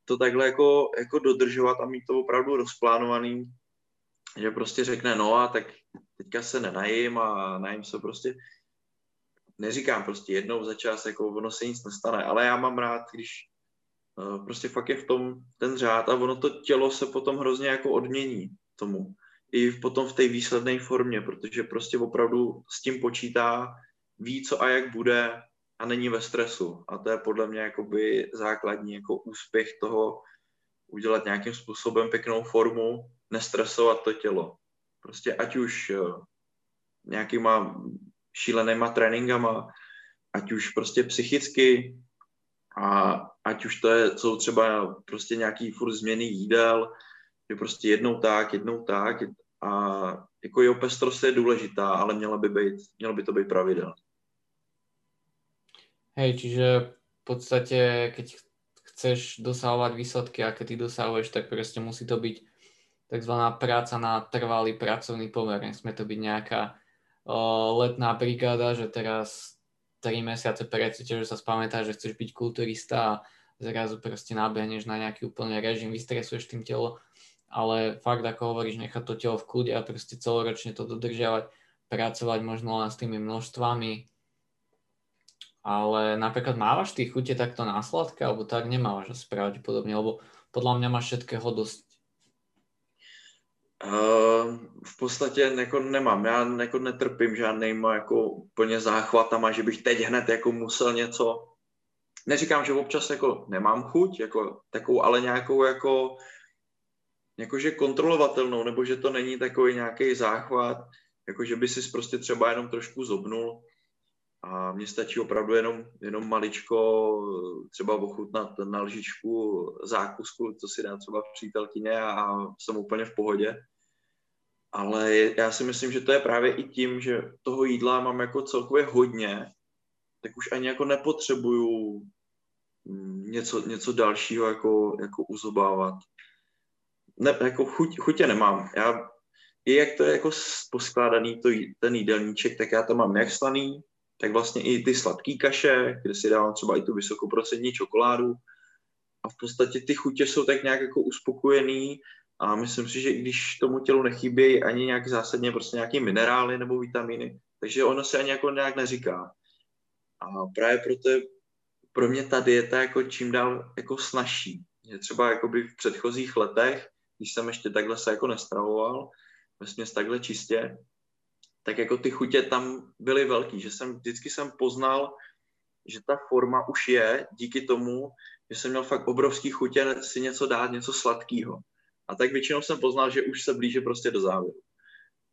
Speaker 2: to takhle jako, jako dodržovat a mít to opravdu rozplánovaný, že prostě řekne, no a tak teďka se nenajím a najím se prostě, neříkám prostě jednou za čas, jako ono se nic nestane, ale já mám rád, když uh, prostě fakt je v tom ten řád a ono to tělo se potom hrozně jako odmění tomu. I potom v té výsledné formě, protože prostě opravdu s tím počítá, ví, co a jak bude a není ve stresu. A to je podle mě jakoby základní jako úspěch toho udělat nějakým způsobem pěknou formu, nestresovat to tělo. Prostě ať už eh, nějakýma šílenýma tréninkama, ať už prostě psychicky, a ať už to je, jsou třeba prostě nějaký furt změny jídel, že prostě jednou tak, jednou tak a jako jo, pestrost je důležitá, ale měla by být, mělo by to být pravidel.
Speaker 1: Hej, čiže v podstate, keď chceš dosahovať výsledky a keď ty dosahuješ, tak proste musí to byť tzv. práca na trvalý pracovný pomer. Nesmie to byť nejaká uh, letná brigáda, že teraz 3 mesiace precíte, že sa spamätáš, že chceš byť kulturista a zrazu proste nabehneš na nejaký úplný režim, vystresuješ tým telo, ale fakt, ako hovoríš, nechať to telo v kľude a proste celoročne to dodržiavať, pracovať možno len s tými množstvami, ale napríklad mávaš ty chute takto na sladké, alebo tak nemávaš asi pravdepodobne, lebo podľa mňa máš všetkého dosť.
Speaker 2: Uh, v podstatě jako nemám, já jako netrpím žádnýma jako úplně záchvatama, že bych teď hned jako musel něco. Neříkám, že občas jako nemám chuť, jako takovou, ale nějakou jako jakože kontrolovatelnou, nebo že to není takový nějaký záchvat, jako že by si prostě třeba jenom trošku zobnul a mně stačí opravdu jenom, jenom maličko třeba ochutnat na lžičku zákusku, co si dá třeba přítelkyně a jsem úplně v pohodě. Ale já si myslím, že to je právě i tím, že toho jídla mám jako celkově hodně, tak už ani jako nepotřebuju mm, něco, něco dalšího jako, jako uzobávat. Ne, jako chuť, chutě nemám. Já, i jak to je jako poskládaný to, ten jídelníček, tak já to mám jak slaný, tak vlastně i ty sladké kaše, kde si dávám třeba i tu vysokoprocentní čokoládu a v podstatě ty chutě jsou tak nějak jako uspokojený a myslím si, že i když tomu tělu nechybějí ani nějak zásadně prostě nějaké minerály nebo vitamíny, takže ono se ani jako nějak neříká. A právě proto je pro mě ta dieta jako čím dál jako snažší. Je třeba jakoby v předchozích letech, když jsem ještě takhle se jako nestravoval, vlastně takhle čistě, tak jako ty chutě tam byly velký, že jsem vždycky jsem poznal, že ta forma už je díky tomu, že jsem měl fakt obrovský chutě si něco dát, něco sladkého. A tak většinou jsem poznal, že už se blíže prostě do závěru.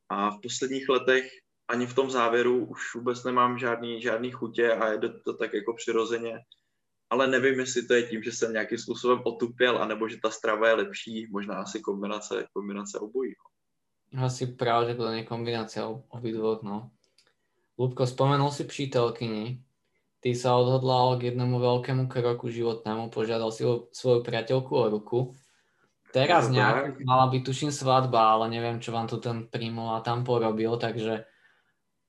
Speaker 2: A v posledních letech ani v tom závěru už vůbec nemám žádný, žádný chutě a je to tak jako přirozeně. Ale nevím, jestli to je tím, že jsem nějakým způsobem otupěl, anebo že ta strava je lepší, možná asi kombinace, kombinace obojího.
Speaker 1: Asi pravdepodobne kombinácia obidvoch, no. Lubko, spomenul si přítelkyni. Ty sa odhodlal k jednomu veľkému kroku životnému, požiadal si svoju priateľku o ruku. Teraz nejak mala byť, tuším, svadba, ale neviem, čo vám tu ten príjmol a tam porobil, takže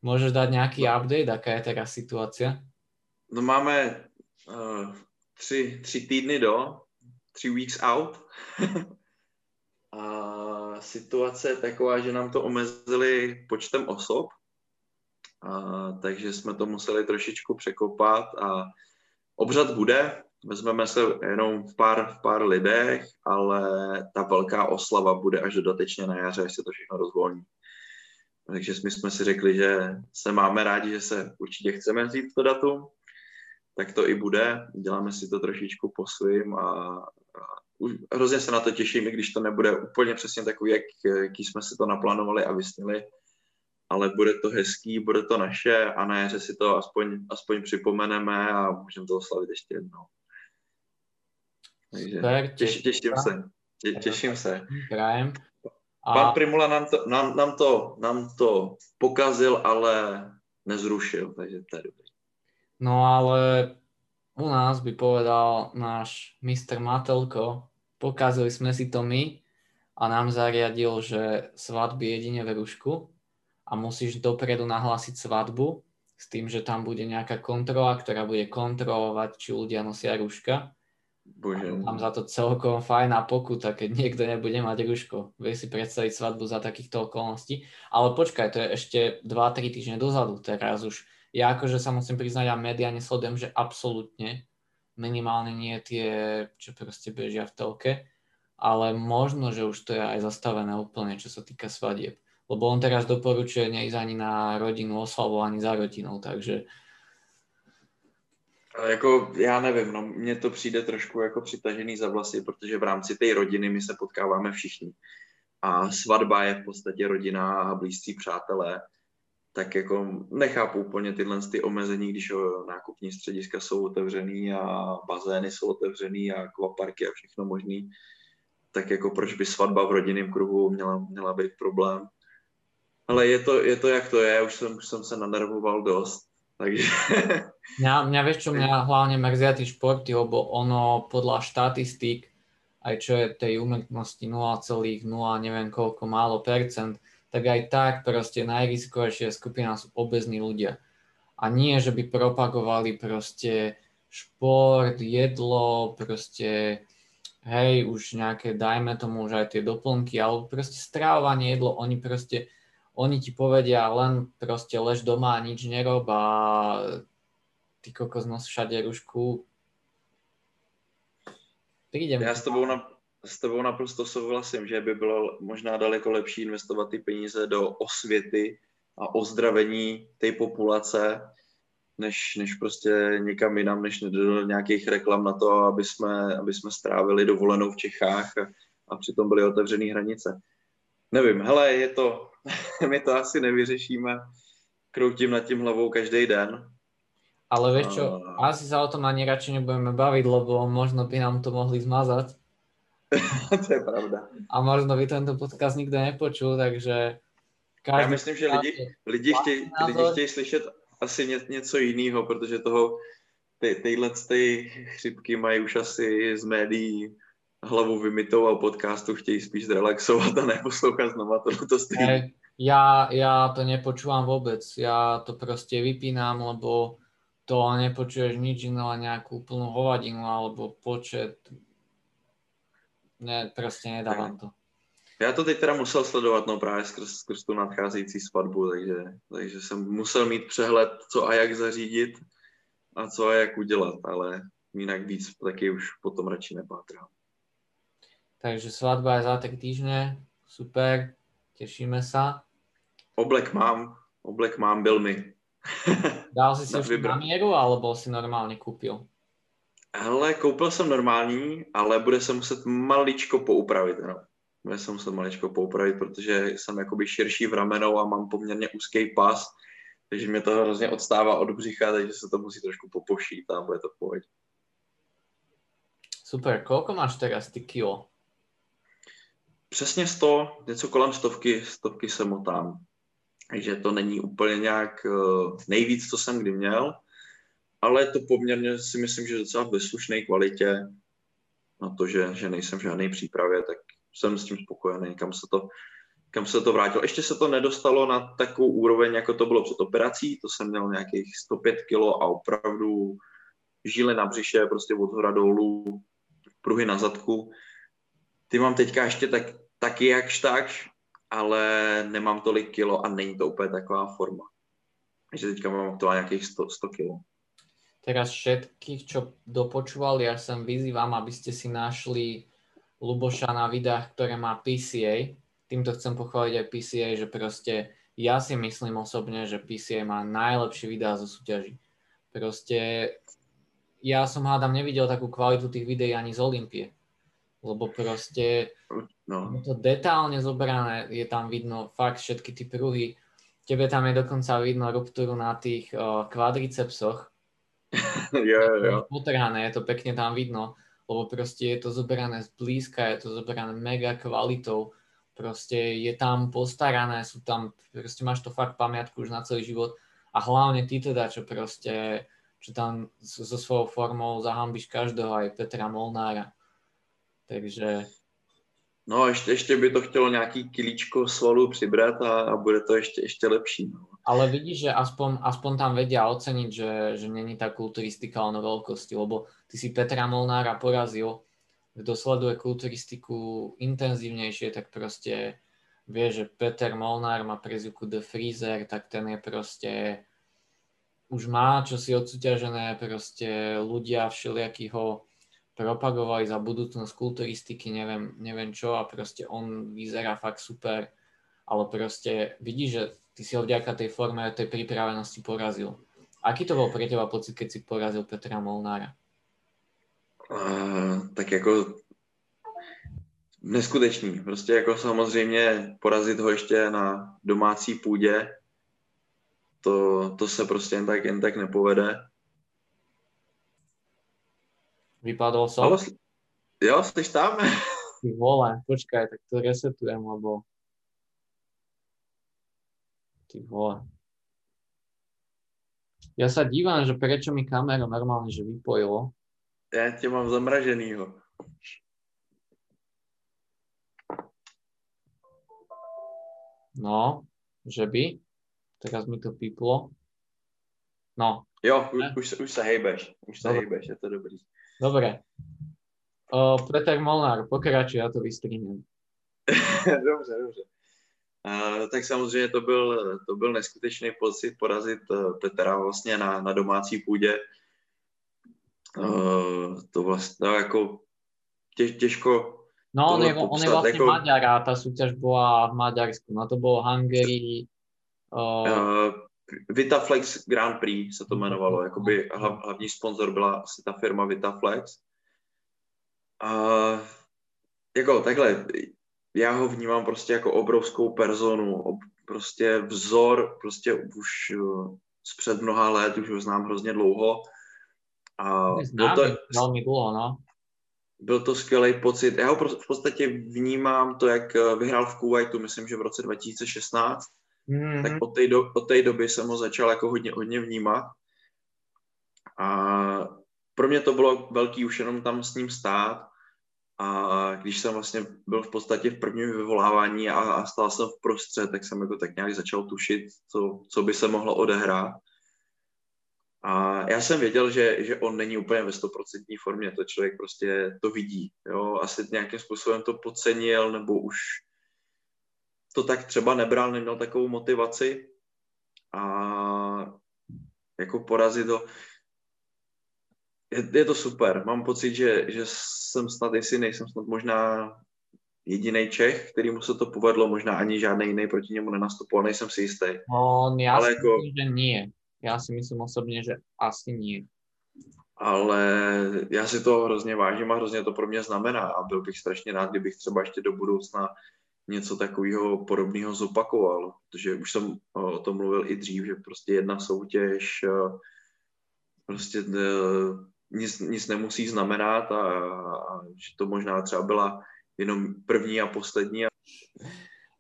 Speaker 1: môžeš dať nejaký no. update, aká je teraz situácia?
Speaker 2: No máme uh, tři, tři týdny do, three weeks out. a situace je taková, že nám to omezili počtem osob, a, takže jsme to museli trošičku překopat a obřad bude, vezmeme se jenom v pár, v pár lidech, ale ta velká oslava bude až dodatečně na jaře, až se to všechno rozvolní. Takže my jsme si řekli, že se máme rádi, že se určitě chceme vzít to datum, tak to i bude. Děláme si to trošičku po svým a, a hrozně se na to těším, i když to nebude úplně přesně takový, jak, jaký jsme si to naplánovali a vysnili, ale bude to hezký, bude to naše a na jaře si to aspoň, aspoň připomeneme a můžeme to oslavit ještě jednou. Takže Super, těš, těším se. Tě, těším se.
Speaker 1: Krajem.
Speaker 2: A... Pan Primula nám to, nám, nám, to, nám to pokazil, ale nezrušil, takže to je dobrý.
Speaker 1: No ale u nás by povedal náš mistr Matelko, pokazili sme si to my a nám zariadil, že svadby jedine v Rušku a musíš dopredu nahlásiť svadbu s tým, že tam bude nejaká kontrola, ktorá bude kontrolovať, či ľudia nosia ruška. Bože. Tam za to celkom fajná pokuta, keď niekto nebude mať ruško. Vieš si predstaviť svadbu za takýchto okolností. Ale počkaj, to je ešte 2-3 týždne dozadu. Teraz už ja akože sa musím priznať, a média nesledujem, že absolútne minimálne nie tie, čo proste bežia v telke, ale možno, že už to je aj zastavené úplne, čo sa týka svadieb. Lebo on teraz doporučuje neísť ani na rodinu oslavu, ani za rodinou, takže...
Speaker 2: Jako, já nevím, no, mně to přijde trošku jako přitažený za vlasy, protože v rámci té rodiny my se potkáváme všichni. A svatba je v podstatě rodina a blízcí přátelé. Tak jako nechápu úplně tyhle ty omezení, když o, nákupní střediska jsou otevřený a bazény jsou otevřený a akvaparky a všechno možný tak jako proč by svatba v rodinném kruhu měla, měla být problém. Ale je to, je to, jak to je, už jsem, už jsem se nanervoval dost, takže...
Speaker 1: Mňa, mňa vieš, čo mňa hlavne mrzia tí športy, lebo ono podľa štatistík, aj čo je tej umrtnosti 0,0 neviem koľko málo percent, tak aj tak proste najriskovejšia skupina sú obezní ľudia. A nie, že by propagovali proste šport, jedlo, proste hej, už nejaké, dajme tomu už aj tie doplnky, alebo proste strávanie, jedlo, oni proste, oni ti povedia len proste lež doma a nič nerob a ty kokos nos všade rušku.
Speaker 2: Prídem. Já s tebou, na, s tebou naprosto souhlasím, že by bylo možná daleko lepší investovat ty peníze do osvěty a ozdravení té populace, než, než prostě někam jinam, než do nějakých reklam na to, aby jsme, aby jsme strávili dovolenou v Čechách a, a přitom byly otevřené hranice. Nevím, hele, je to, my to asi nevyřešíme, kroutím nad tím hlavou každý den.
Speaker 1: Ale vieš čo, a... asi sa o tom ani radšej nebudeme baviť, lebo možno by nám to mohli zmazať.
Speaker 2: to je pravda.
Speaker 1: A možno by tento podcast nikto nepočul, takže...
Speaker 2: Každý Já myslím, že lidi, lidi, chtějí, lidi chtějí slyšet asi ně, něco jiného, protože toho ty, tyhle ty chřipky mají už asi z médií hlavu vymitou a podcastu chtějí spíš zrelaxovat a neposlouchat znova tohleto stream.
Speaker 1: Ja, ja to nepočúvam vôbec. Ja to proste vypínam, lebo to nepočuješ nič iné, len nejakú úplnú hovadinu alebo počet. Ne, proste nedávam to.
Speaker 2: Já to teď teda musel sledovat, no právě skrz, skrz tu nadcházející svatbu, takže, takže jsem musel mít přehled, co a jak zařídit a co a jak udělat, ale jinak víc taky už potom radši nepátrám.
Speaker 1: Takže svatba je za tak týždne, super, těšíme se.
Speaker 2: Oblek mám, oblek mám, byl mi.
Speaker 1: Dal si si už na míru, alebo si normálně koupil?
Speaker 2: Hele, koupil jsem normální, ale bude se muset maličko poupravit. No bude se muset maličko poupravit, protože jsem jakoby širší v ramenou a mám poměrně úzký pas, takže mě to hrozně odstává od břicha, takže se to musí trošku popošít a bude to v pohodě.
Speaker 1: Super, koľko máš teraz ty kilo?
Speaker 2: Přesně 100, něco kolem stovky, stovky se motám. Takže to není úplně nějak uh, nejvíc, co jsem kdy měl, ale to poměrně si myslím, že docela ve slušné kvalitě na to, že, že nejsem v žádné přípravě, tak jsem s tím spokojený, kam se to, kam se to vrátilo. Ještě se to nedostalo na takovou úroveň, jako to bylo před operací, to jsem měl nějakých 105 kg a opravdu žíly na břiše, prostě od hora dolů, pruhy na zadku. Ty mám teďka ještě tak, taky jakž takž, ale nemám tolik kilo a není to úplně taková forma. Takže teďka mám aktuálně nějakých 100, 100 kilo.
Speaker 1: Teraz všetkých, čo dopočúvali, ja sem vyzývam, aby ste si našli Luboša na videách, ktoré má PCA. Týmto chcem pochváliť aj PCA, že proste ja si myslím osobne, že PCA má najlepšie videá zo súťaží. Proste ja som hádam nevidel takú kvalitu tých videí ani z Olympie. Lebo proste no. je to detálne zobrané, je tam vidno fakt všetky tie pruhy. Tebe tam je dokonca vidno ruptúru na tých uh, kvadricepsoch.
Speaker 2: jo, jo.
Speaker 1: Potrhané, je to pekne tam vidno lebo proste je to zoberané zblízka, je to zoberané mega kvalitou, proste je tam postarané, sú tam, proste máš to fakt pamiatku už na celý život a hlavne ty teda, čo proste, čo tam so, so svojou formou zahambíš každého, aj Petra Molnára. Takže
Speaker 2: No, ještě, ještě by to chtělo nějaký kilíčko svalu přibrat a, a bude to ještě, ještě lepší. No.
Speaker 1: Ale vidíš, že aspoň, aspoň tam vedia oceniť, že, že není tá kulturistika len o veľkosti, lebo ty si Petra Molnára porazil, kto sleduje kulturistiku intenzívnejšie, tak proste vie, že Peter Molnár má prezivku The Freezer, tak ten je proste už má čo si odsúťažené, proste ľudia všelijakí ho propagovali za budúcnosť kulturistiky, neviem, neviem čo a proste on vyzerá fakt super, ale proste vidíš, že ty si ho vďaka tej forme, tej pripravenosti porazil. Aký to bol pre teba pocit, keď si porazil Petra Molnára?
Speaker 2: Uh, tak jako neskutečný. Prostě jako samozřejmě porazit ho ještě na domácí půdě, to, to se prostě jen tak, jen tak nepovede.
Speaker 1: Vypadol som?
Speaker 2: Ale, jo, jsi tam?
Speaker 1: Ty vole, počkaj, tak to resetujem, lebo... Ty vole. Ja sa dívam, že prečo mi kameru normálne že vypojilo.
Speaker 2: Ja tě mám zamraženýho.
Speaker 1: No, že by. Teraz mi to píplo. No.
Speaker 2: Jo, už, už, už sa hejbeš. Už sa hejbeš, je to dobrý.
Speaker 1: Dobre. O, Petr Molnár, pokračuj, já to vystříhnem.
Speaker 2: dobře, dobře. Uh, tak samozřejmě to byl, to byl neskutečný pocit porazit uh, Petra vlastně na, na domácí půdě. Uh, to vlastně no, jako těž, těžko
Speaker 1: No, on je, on je vlastně jako... Maďar a ta soutěž byla v Maďarsku. No to bylo Hungary.
Speaker 2: Uh... Uh, Vitaflex Grand Prix se to jmenovalo. Jakoby hlav, hlavní sponzor byla asi ta firma Vitaflex. A jako takhle, já ho vnímám prostě jako obrovskou personu, ob, prostě vzor, prostě už uh, před mnoha let, už ho znám hrozně dlouho.
Speaker 1: A znám, to, velmi dlouho, no
Speaker 2: byl to skvělý pocit. Já ho v podstatě vnímám to, jak eh, vyhrál v Kuwaitu, myslím, že v roce 2016. Mm-hmm. Tak od té, do, od té doby jsem ho začal jako hodně, hodně vnímat. A pro mě to bylo velký už jenom tam s ním stát. A když jsem vlastně byl v podstatě v prvním vyvolávání a, a stál jsem v prostřed, tak jsem jako tak nějak začal tušit, co, co by se mohlo odehrát. A já jsem věděl, že, že on není úplně ve stoprocentní formě, to člověk prostě to vidí. Jo? Asi nějakým způsobem to podcenil, nebo už to tak třeba nebral, neměl takovou motivaci. A jako porazit to, je, je to super. Mám pocit, že, že jsem snad, jestli nejsem snad možná jediný Čech, který mu se to povedlo, možná ani žádný jiný proti němu nenastupoval, nejsem si jistý.
Speaker 1: No, já Ale si jako, myslím, že nie. Já si myslím osobně, že asi nie.
Speaker 2: Ale já si to hrozně vážím a hrozně to pro mě znamená a byl bych strašně rád, kdybych třeba ještě do budoucna něco takového podobného zopakoval, protože už jsem o tom mluvil i dřív, že prostě jedna soutěž prostě eh, nic, nic nemusí znamenat a, a že to možná třeba byla jenom první a poslední.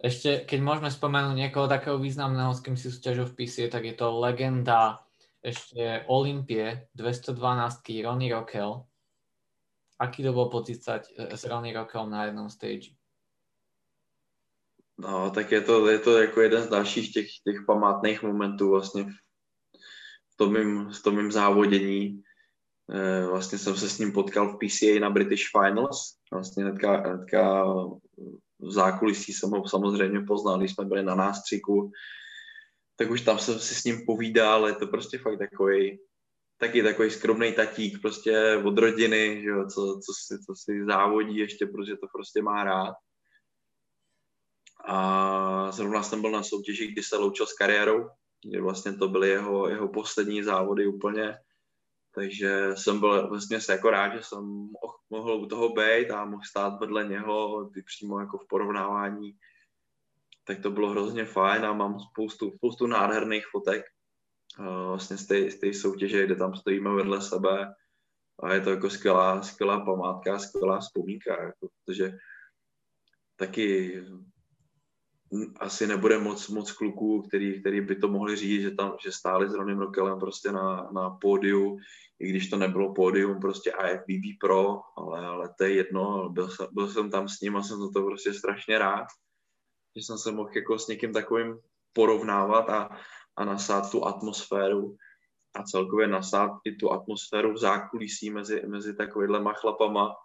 Speaker 1: Ešte, keď môžeme spomenúť niekoho takého významného, s kým si súťažil v PCA, tak je to legenda ešte Olympie 212 Ronnie Rockel. Aký to bol pocit s Ronnie Rockel na jednom stage?
Speaker 2: No, tak je to, je to jako jeden z dalších těch, těch památných momentů vlastně v tom mým, v tom mým závodění. E, vlastně jsem se s ním potkal v PCA na British Finals. Vlastně hnedka, hnedka v zákulisí jsem ho samozřejmě poznal, když jsme byli na nástřiku, tak už tam jsem si s ním povídal, je to prostě fakt takový taky takový skromný tatík prostě od rodiny, že jo, co, co, si, co si závodí ještě, protože to prostě má rád. A zrovna jsem byl na soutěži, kdy se loučil s kariérou, kdy vlastně to byly jeho, jeho poslední závody úplně takže jsem byl vlastně jako rád, že jsem mohl u toho být a mohl stát vedle něho přímo jako v porovnávání. Tak to bylo hrozně fajn a mám spoustu, spoustu nádherných fotek vlastně z té, z té soutěže, kde tam stojíme vedle sebe a je to jako skvělá, skvělá památka, skvělá vzpomínka, jako, protože taky asi nebude moc, moc kluků, který, který by to mohli říct, že tam, že stáli s Ronym Rokelem prostě na, na pódiu, i když to nebylo pódium prostě IFBB Pro, ale, ale to je jedno, byl jsem, byl jsem tam s ním a jsem za to prostě strašně rád, že jsem se mohl jako s někým takovým porovnávat a, a nasát tu atmosféru a celkově nasát i tu atmosféru v zákulisí mezi, mezi takovýhlema chlapama,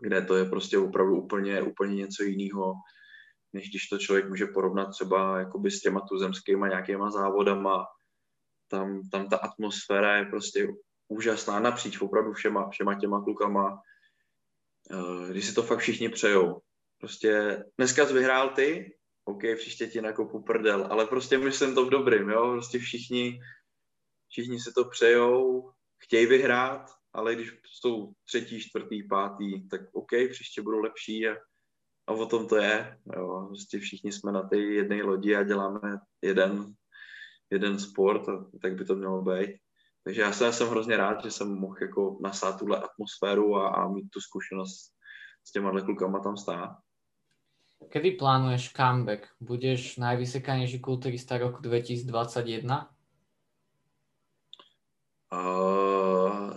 Speaker 2: kde to je prostě opravdu úplně, úplně něco jiného, než když to člověk může porovnat třeba jakoby s těma tuzemskýma nějakýma závodama. Tam, tam ta atmosféra je prostě úžasná napříč opravdu všema, všema těma klukama, eh, když si to fakt všichni přejou. Prostě dneska jsi vyhrál ty, OK, příště ti nakopu prdel, ale prostě myslím to v dobrým, jo, prostě všichni, všichni si to přejou, chtějí vyhrát, ale když jsou třetí, čtvrtý, pátý, tak OK, příště budou lepší a, a o tom to je. Jo. Prostě všichni jsme na té jedné lodi a děláme jeden, jeden sport a tak by to mělo být. Takže já jsem, jsem hrozně rád, že jsem mohl jako nasát tuhle atmosféru a, a mít tu zkušenost s těma klukama tam stát.
Speaker 1: Kedy plánuješ comeback? Budeš najvysekanejší kulturista roku 2021?
Speaker 2: Uh,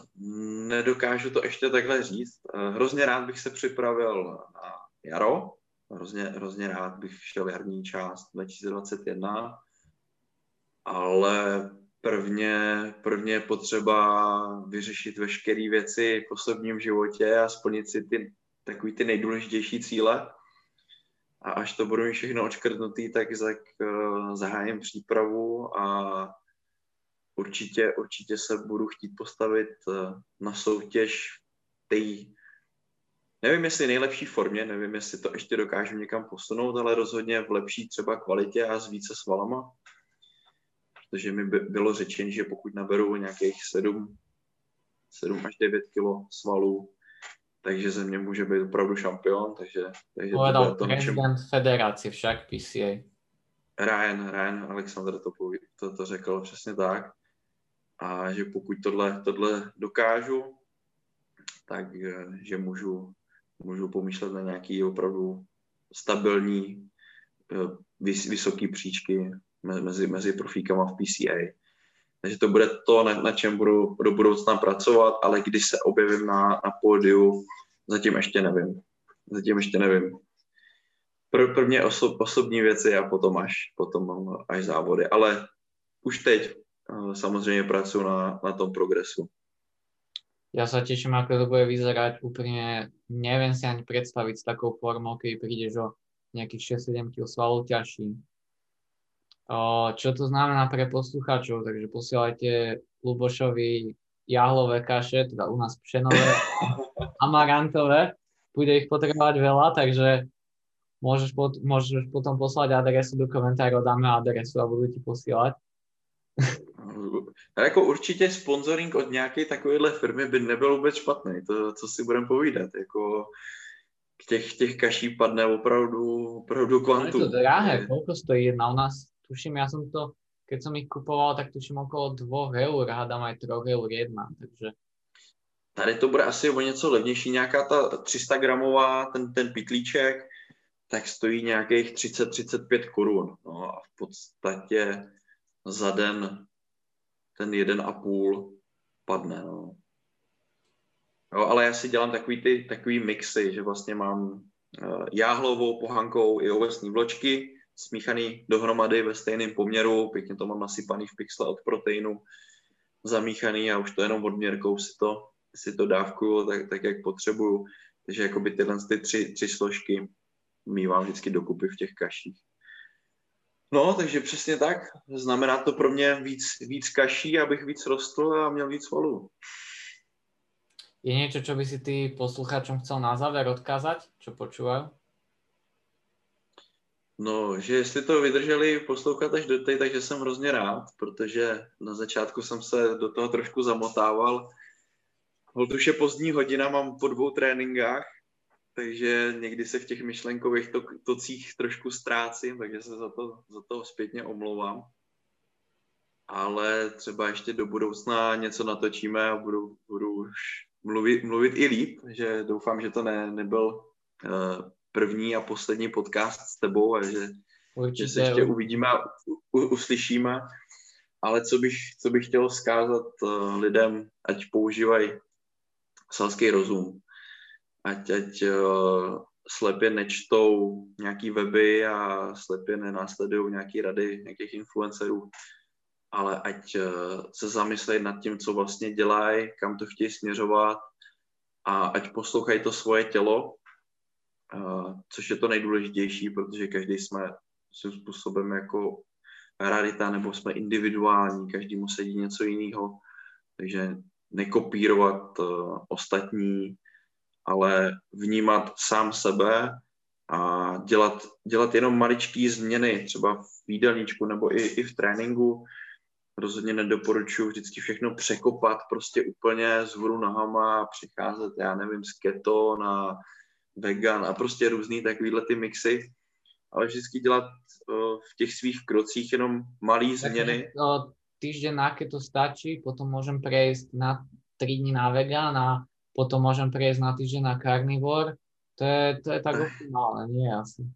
Speaker 2: nedokážu to ještě takhle říct. Uh, hrozně rád bych se připravil na jaro. Hrozně, hrozně rád bych šel jarní část 2021. Ale prvně, prvně je potřeba vyřešit veškeré věci v osobním životě a splnit si ty takový ty nejdůležitější cíle. A až to budu mít všechno očkrtnutý, tak, uh, zahájím přípravu a určitě, určitě se budu chtít postavit uh, na soutěž té, nevím jestli nejlepší formě, nevím jestli to ještě dokážu někam posunout, ale rozhodně v lepší třeba kvalitě a s více svalama protože mi bylo řečeno, že pokud naberu nějakých 7, 7 až 9 kilo svalů, takže ze mě může být opravdu šampion, takže, takže
Speaker 1: Povedal to prezident našem... federace však PCA.
Speaker 2: Ryan, Ryan Alexander to, to, to řekl přesně tak. A že pokud tohle, tohle dokážu, tak že můžu, můžu pomýšlet na nějaký opravdu stabilní, eh, vys, vysoký příčky mezi, mezi profíkama v PCA. Takže to bude to, na, na čem budu do budoucna pracovat, ale když se objevím na, na pódiu, zatím ještě nevím. Zatím ještě nevím. Pr- prvně oso, osobní věci a potom až, potom až závody. Ale už teď eh, samozřejmě pracuji na, na tom progresu.
Speaker 1: Ja sa teším, ako to bude vyzerať. Úplne neviem si ani predstaviť s takou formou, keď prídeš o nejakých 6-7 kg svalov ťažší čo to znamená pre poslucháčov, takže posielajte Lubošovi jahlové kaše, teda u nás pšenové, amarantové, bude ich potrebovať veľa, takže môžeš, pot, môžeš potom poslať adresu do komentárov, dáme adresu a budú ti posílať.
Speaker 2: A jako určitě sponsoring od nějaké takovéhle firmy by nebyl vůbec špatný, to, co si budeme povídat, jako těch, těch kaší padne opravdu, opravdu kvantum.
Speaker 1: je to drahé, koľko stojí jedna u nás? tuším, ja som to, keď som ich kupoval, tak tuším okolo 2 eur, hádám aj 3 eur jedna, takže...
Speaker 2: Tady to bude asi o něco levnější, nějaká ta 300 gramová, ten, ten pitlíček, tak stojí nějakých 30-35 korun. No a v podstatě za den ten jeden a půl padne. No. Jo, ale já si dělám takový, ty, takový mixy, že vlastně mám uh, jáhlovou pohankou i ovesní vločky, smíchaný dohromady ve stejném poměru, pěkně to mám nasypaný v pixle od proteinu, zamíchaný a už to jenom odměrkou si to, si to dávkuju tak, tak, jak potřebuju. Takže jakoby tyhle ty tři, tři složky mývám vždycky dokupy v těch kaších. No, takže přesně tak. Znamená to pro mě víc, víc kaší, abych víc rostl a měl víc volů.
Speaker 1: Je něco, co by si ty posluchačům chcel na závěr odkázat, co počúvají?
Speaker 2: No, že jestli to vydrželi poslouchat až do teď, takže jsem hrozně rád, protože na začátku jsem se do toho trošku zamotával. Hold už je pozdní hodina, mám po dvou tréninkách, takže někdy se v těch myšlenkových to, tocích trošku ztrácím, takže se za to, za to zpětně omlouvám. Ale třeba ještě do budoucna něco natočíme a budu, budu už mluvit, mluvit i líp, že doufám, že to ne, nebyl uh, první a poslední podcast s tebou a že, Určitě, že se ještě uvidíme a u, uslyšíme. ale co bych, co bych chtěl vzkázat uh, lidem, ať používají selský rozum, ať, ať uh, slepě nečtou nějaký weby a slepě nenásledují nějaký rady nějakých influencerů, ale ať uh, se zamyslejí nad tím, co vlastně dělají, kam to chtějí směřovat a ať poslouchají to svoje tělo, uh, což je to nejdůležitější, protože každý jsme svým způsobem jako rarita nebo jsme individuální, každý mu sedí něco jiného, takže nekopírovat uh, ostatní, ale vnímat sám sebe a dělat, dělat jenom maličké změny, třeba v jídelníčku nebo i, i v tréninku. Rozhodně nedoporučuji vždycky všechno překopat prostě úplně z hůru nohama, přicházet, já nevím, z keto na vegan a prostě různý takovýhle ty mixy, ale vždycky dělat uh, v těch svých krocích jenom malé změny.
Speaker 1: No, týždeň na keto stačí, potom môžem prejsť na 3 dní na vegan a potom môžem prejsť na týždeň na carnivore. To je, to je tak optimálne, nie asi.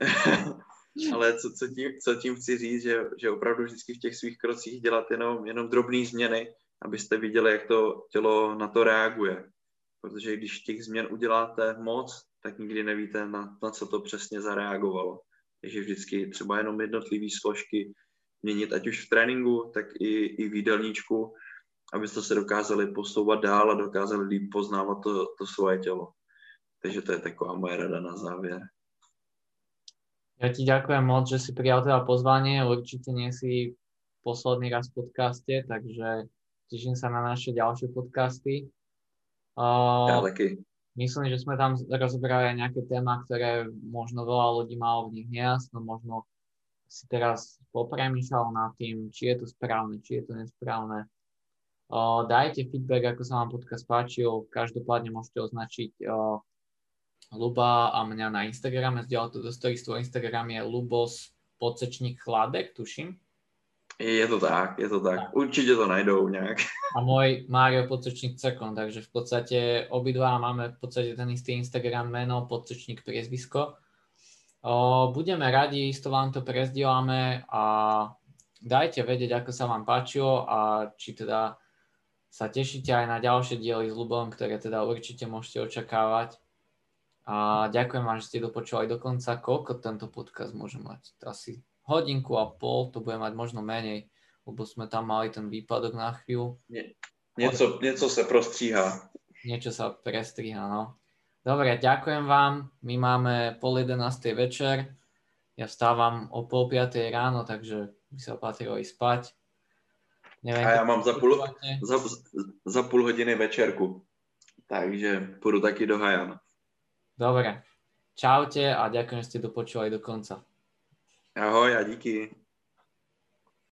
Speaker 2: Ale co, co, tím, co tím chci říct, že, že opravdu vždycky v těch svých krocích dělat jenom, jenom drobné změny, abyste viděli, jak to tělo na to reaguje. Protože když těch změn uděláte moc, tak nikdy nevíte, na, na co to přesně zareagovalo. Takže vždycky třeba jenom jednotlivé složky měnit, ať už v tréninku, tak i, i v jídelníčku, abyste se dokázali posouvat dál a dokázali líp poznávat to, to svoje tělo. Takže to je taková moje rada na závěr.
Speaker 1: Ja ti ďakujem moc, že si prijal teda pozvanie. Určite nie si posledný raz v podcaste, takže teším sa na naše ďalšie podcasty.
Speaker 2: Uh, ja taky.
Speaker 1: Myslím, že sme tam rozobrali aj nejaké téma, ktoré možno veľa ľudí malo v nich nejasno, možno si teraz popremýšľal nad tým, či je to správne, či je to nesprávne. Uh, dajte feedback, ako sa vám podcast páčil. Každopádne môžete označiť uh, Luba a mňa na Instagrame. Zdieľal to do stories, tvoj Instagram je Lubos podsečník chladek, tuším.
Speaker 2: Je to tak, je to tak. tak. Určite to najdou nejak.
Speaker 1: A môj Mário Podsočník Cekon, takže v podstate obidva máme v podstate ten istý Instagram meno, Podsočník priezvisko. O, budeme radi, isto vám to prezdielame a dajte vedieť, ako sa vám páčilo a či teda sa tešíte aj na ďalšie diely s Lubom, ktoré teda určite môžete očakávať. A ďakujem vám, že ste dopočúvali do konca. Koľko tento podcast môže mať? Asi hodinku a pol, to bude mať možno menej, lebo sme tam mali ten výpadok na chvíľu. Nie,
Speaker 2: nieco, nieco sa prostříha.
Speaker 1: Niečo sa prestriha, no. Dobre, ďakujem vám. My máme pol 11. večer. Ja vstávam o pol 5. ráno, takže by sa patrilo ísť spať.
Speaker 2: Neviem, a ja mám za půl, za, za půl hodiny večerku, takže pôjdu taky do Hajan.
Speaker 1: Dobre, čaute a ďakujem, že ste dopočúvali do konca.
Speaker 2: Ahoj a díky.